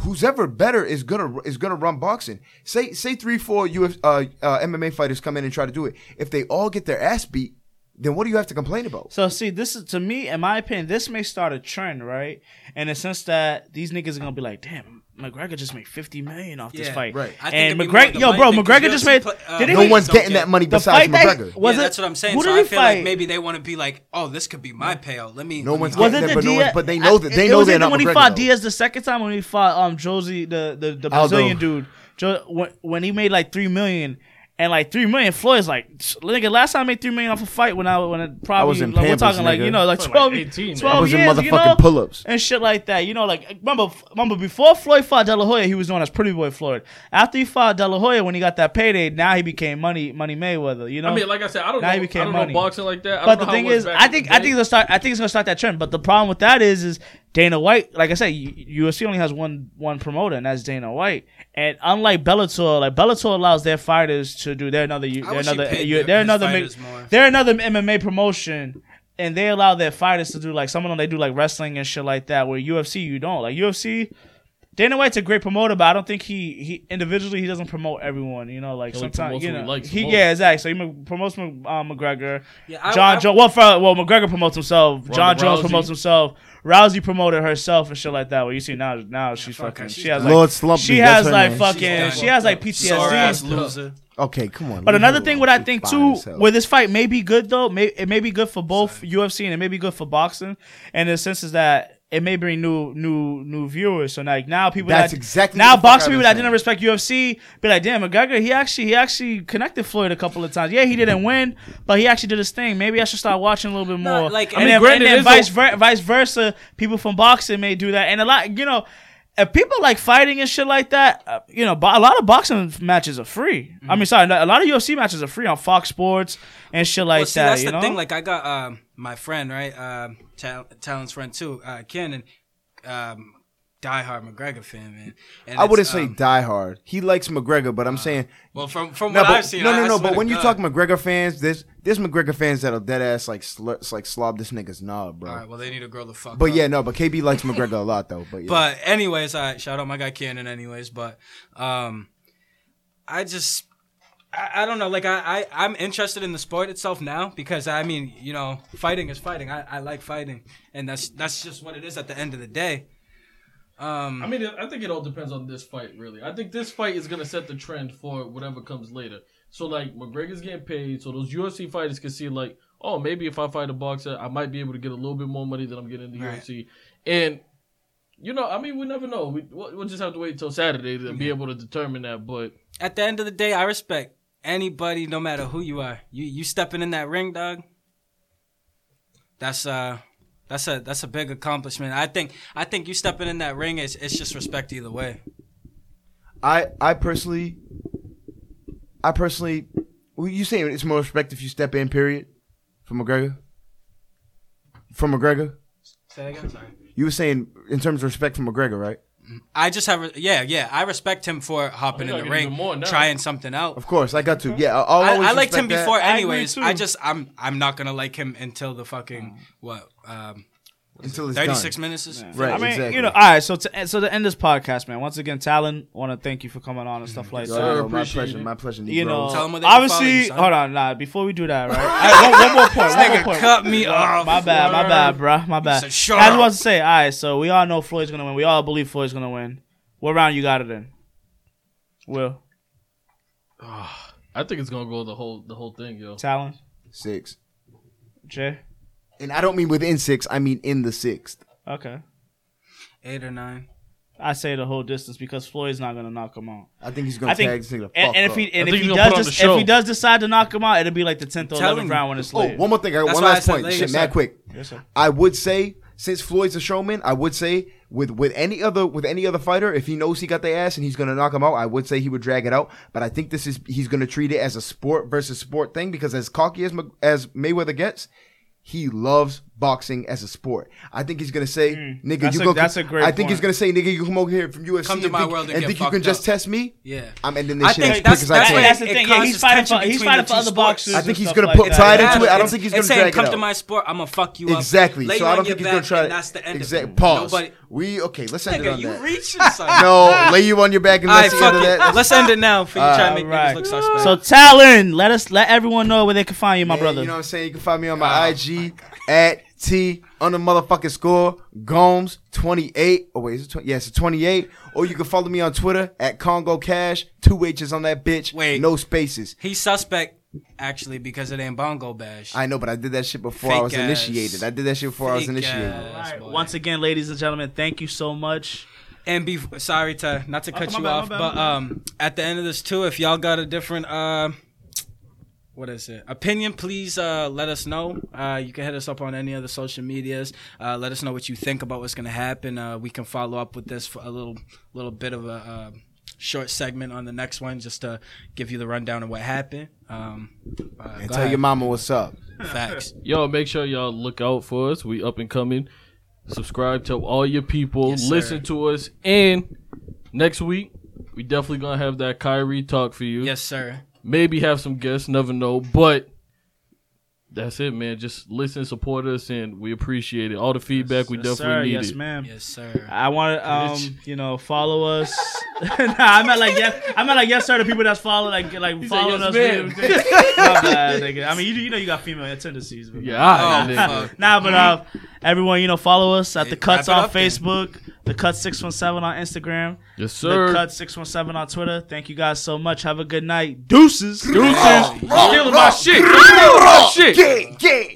who's ever better is gonna is gonna run boxing. Say say three four Uf, uh, uh, MMA fighters come in and try to do it. If they all get their ass beat, then what do you have to complain about? So see, this is to me, in my opinion, this may start a trend, right? In the sense that these niggas are gonna be like, damn, McGregor just made fifty million off this Yeah, fight, right. I think And it'd be more McGregor, the yo, money bro, thing, 'cause McGregor just made. pla- uh, did he No make- one's don't getting get- that money the besides fight that- McGregor. Was yeah, it- that's what I'm saying. Who so did I he feel fight? like maybe they want to be like, oh, this could be my payout. Let me. No let one's me Was getting it that, the but no Diaz? but they know that- they it know was they're either not when he McGregor, fought though. Diaz the second time when he fought um José the the, the Aldo. Brazilian dude. Jo, when, when he made like three million. And like three million, Floyd's like, nigga. Last time I made three million off a fight when I when it probably was in like, we're Pampers, talking like you know like 12, Like 12, 18, 12 I was in years, you motherfucking know? pull-ups. and shit like that. You know, like remember, remember before Floyd fought De La Hoya, he was known as Pretty Boy Floyd. After he fought De La Hoya, when he got that payday, now he became Money Money Mayweather. You know, I mean, like I said, I don't Now he know. I don't money. know boxing like that. I but don't the know thing it is, I think I think it's gonna start. I think it's gonna start that trend. But the problem with that is, is Dana White. Like I said, U- UFC only has one one promoter, and that's Dana White. And unlike Bellator, like Bellator allows their fighters to do their another, they're another, paid you- they're another, fighters they're another MMA promotion. And they allow their fighters to do like some of them they do like wrestling and shit like that. Where UFC you don't like UFC. Dana White's a great promoter, but I don't think he he individually he doesn't promote everyone. You know, like He only sometimes promotes you who he know likes he most. yeah exactly. So he promotes M- uh, McGregor. Yeah, I- John I- Jones. Well, for, well, McGregor promotes himself. Jon Jones Rousey. promotes himself. Rousey promoted herself and shit like that. Well, you see now, now she's fuck her, fucking. she's She has like Lord Slumpy, she has like name. fucking. She has like Sore ass PTSD. Loser. Okay, come on. But another thing, what I think too, as where this fight may be good though, may it may be good for both UFC and it may be good for boxing, and in the sense is that it may bring new new new viewers. So like now people That's that, exactly now what the fuck boxing people that didn't respect UFC be like, damn, McGregor, he actually he actually connected Floyd a couple of times. Yeah, he didn't win, but he actually did his thing. Maybe I should start watching a little bit No, more. like, I I mean, mean, and, granted, then vice a- ver- vice versa, people from boxing may do that, and a lot, you know. If people like fighting and shit like that, uh, you know, bo- a lot of boxing matches are free. I Mm-hmm. mean, sorry, a lot of UFC matches are free on Fox Sports and shit like well, see, that. that's the know, thing. Like, I got um, my friend, right? Um, Tal- Talon's friend too, uh, Ken, and um, diehard McGregor fan, man. And I wouldn't say um, die hard. He likes McGregor, but I'm saying Well, from from no, what but, I've seen, no, no, I no. But when you talk McGregor fans, there's there's McGregor fans that'll dead ass like sl- like slob this nigga's knob, bro. all right, well, they need to grow the fuck. But up. yeah, no. But KB likes McGregor a lot though. But yeah. But anyways, I shout out my guy Cannon. Anyways, but um, I just I, I don't know. Like I, I I'm interested in the sport itself now because I mean you know fighting is fighting. I, I like fighting, and that's that's just what it is at the end of the day. Um, I mean, I think it all depends on this fight, really. I think this fight is gonna set the trend for whatever comes later. So, like, McGregor's getting paid, so those UFC fighters can see, like, oh, maybe if I fight a boxer, I might be able to get a little bit more money than I'm getting in the Right. UFC. And you know, I mean, we never know. We we'll we'll just have to wait until Saturday to be able to determine that. But at the end of the day, I respect anybody, no matter who you are. You you stepping in that ring, dog. That's uh, that's a that's a big accomplishment. I think I think you stepping in that ring is it's just respect either way. I I personally, I personally, well, you saying it's more respect if you step in. Period. From McGregor. From McGregor. Say again. Sorry. You were saying in terms of respect from McGregor, right? I just have, yeah, yeah. I respect him for hopping in the ring, more trying something out. Of course, I got to. Yeah, I'll I, always I liked him that. before, anyways. too. I just, I'm, I'm not gonna like him until the fucking what, um, until it's 36 done. minutes. Is, Right, I mean, exactly. you know, all right. So to so to end this podcast, man. Once again, Talon, want to thank you for coming on and stuff mm-hmm. like Yo, that. yo, my pleasure, it. my pleasure. You know, Negroes. Tell 'em where they obviously, you, hold on, nah. Before we do that, right? <laughs> I, one, one more point. One more point. cut me off. My bad, my bad, bruh. My bad. I just up." want to say, all right. So we all know Floyd's gonna win. We all believe Floyd's gonna win. What round you got it in? Will <sighs> I think it's gonna go the whole the whole thing, yo. Talon, six, Jay. And I don't mean within six. I mean in the sixth. Okay, Eight or nine. I say the whole distance because Floyd's not gonna knock him out. I think he's gonna I think, tag this nigga. and, and if he and I if think he does put on this, the if he does decide to knock him out, it'll be like the tenth or eleventh round when it's Oh, late. one more thing. I got That's one last point. late. Shit, mad quick. Yes, sir. I would say since Floyd's a showman, I would say with with any other with any other fighter, if he knows he got the ass and he's gonna knock him out, I would say he would drag it out. But I think this is he's gonna treat it as a sport versus sport thing because as cocky as as Mayweather gets, he loves boxing as a sport. I think he's gonna say, mm. "Nigga, That's you a- go." that's a great I think he's gonna say, "Nigga, you come over here from UFC Come to and my think, world and and think you can fucked just test me." Yeah. I'm ending this I shit think as quick that's- as I can. That's the it thing. Yeah, he's fighting for he's fighting for other sports. boxers. I think he's gonna put that. pride into it. I don't think he's it's gonna saying, drag it come to my sport. I'm gonna fuck you up. Exactly. So I don't think he's gonna try. and that's the end of exact it. pause. Nobody- We okay. Let's end it Nigga, on you that. reaching. <laughs> No, lay you on your back and let's end fuck it. it. That. Let's end it now for you trying to make Alright. niggas look suspect. So Talon, let us let everyone know where they can find you, my brother. You know what I'm saying? You can find me on my IG at T on the motherfucking score Gomes 28. Oh wait, is it 20? Yes, it's 28. Or you can follow me on Twitter at Congo Cash. Two H's on that bitch. Wait. no spaces. He's suspect actually because it ain't Bongo Bash. I know, but I did that shit before I was ass. initiated. I did that shit before I was initiated. ass. Alright. Once again, ladies and gentlemen, thank you so much. And be sorry to not to cut my you bad, off, but um, at the end of this too, if y'all got a different uh, what is it opinion, please uh let us know. Uh, you can hit us up on any of the social medias. Uh, let us know what you think about what's gonna happen. Uh, we can follow up with this for a little little bit of a. Uh, Short segment on the next one, just to give you the rundown of what happened. Um, uh, And tell ahead. your mama what's up. facts. <laughs> Yo, make sure y'all look out for us. We up and coming. Subscribe to all your people. Yes, listen to us. And next week, we definitely gonna have that Kyrie talk for you. Yes, sir. Maybe have some guests, never know. But that's it, man. Just listen, support us, and we appreciate it. All the feedback we Yes, definitely sir. need Yes, it. ma'am. Yes, sir. I want to, um, you know, follow us. <laughs> nah, I meant like yes, I meant like yes, sir. The people that's follow, like, like said, following "Yes, us. ma'am." <laughs> My bad. I mean, you, you know, you got female tendencies. But Yeah, all right, Oh, nigga. Nah, but uh, everyone, you know, follow us at Hey, the Cuts wrap it on up then. Facebook, the Cut six one seven on Instagram, Yes, sir. the Cut six one seven on Twitter. Thank you guys so much. Have a good night. Deuces. Deuces. Stealing my shit. Stealing my shit. Yeah, yeah.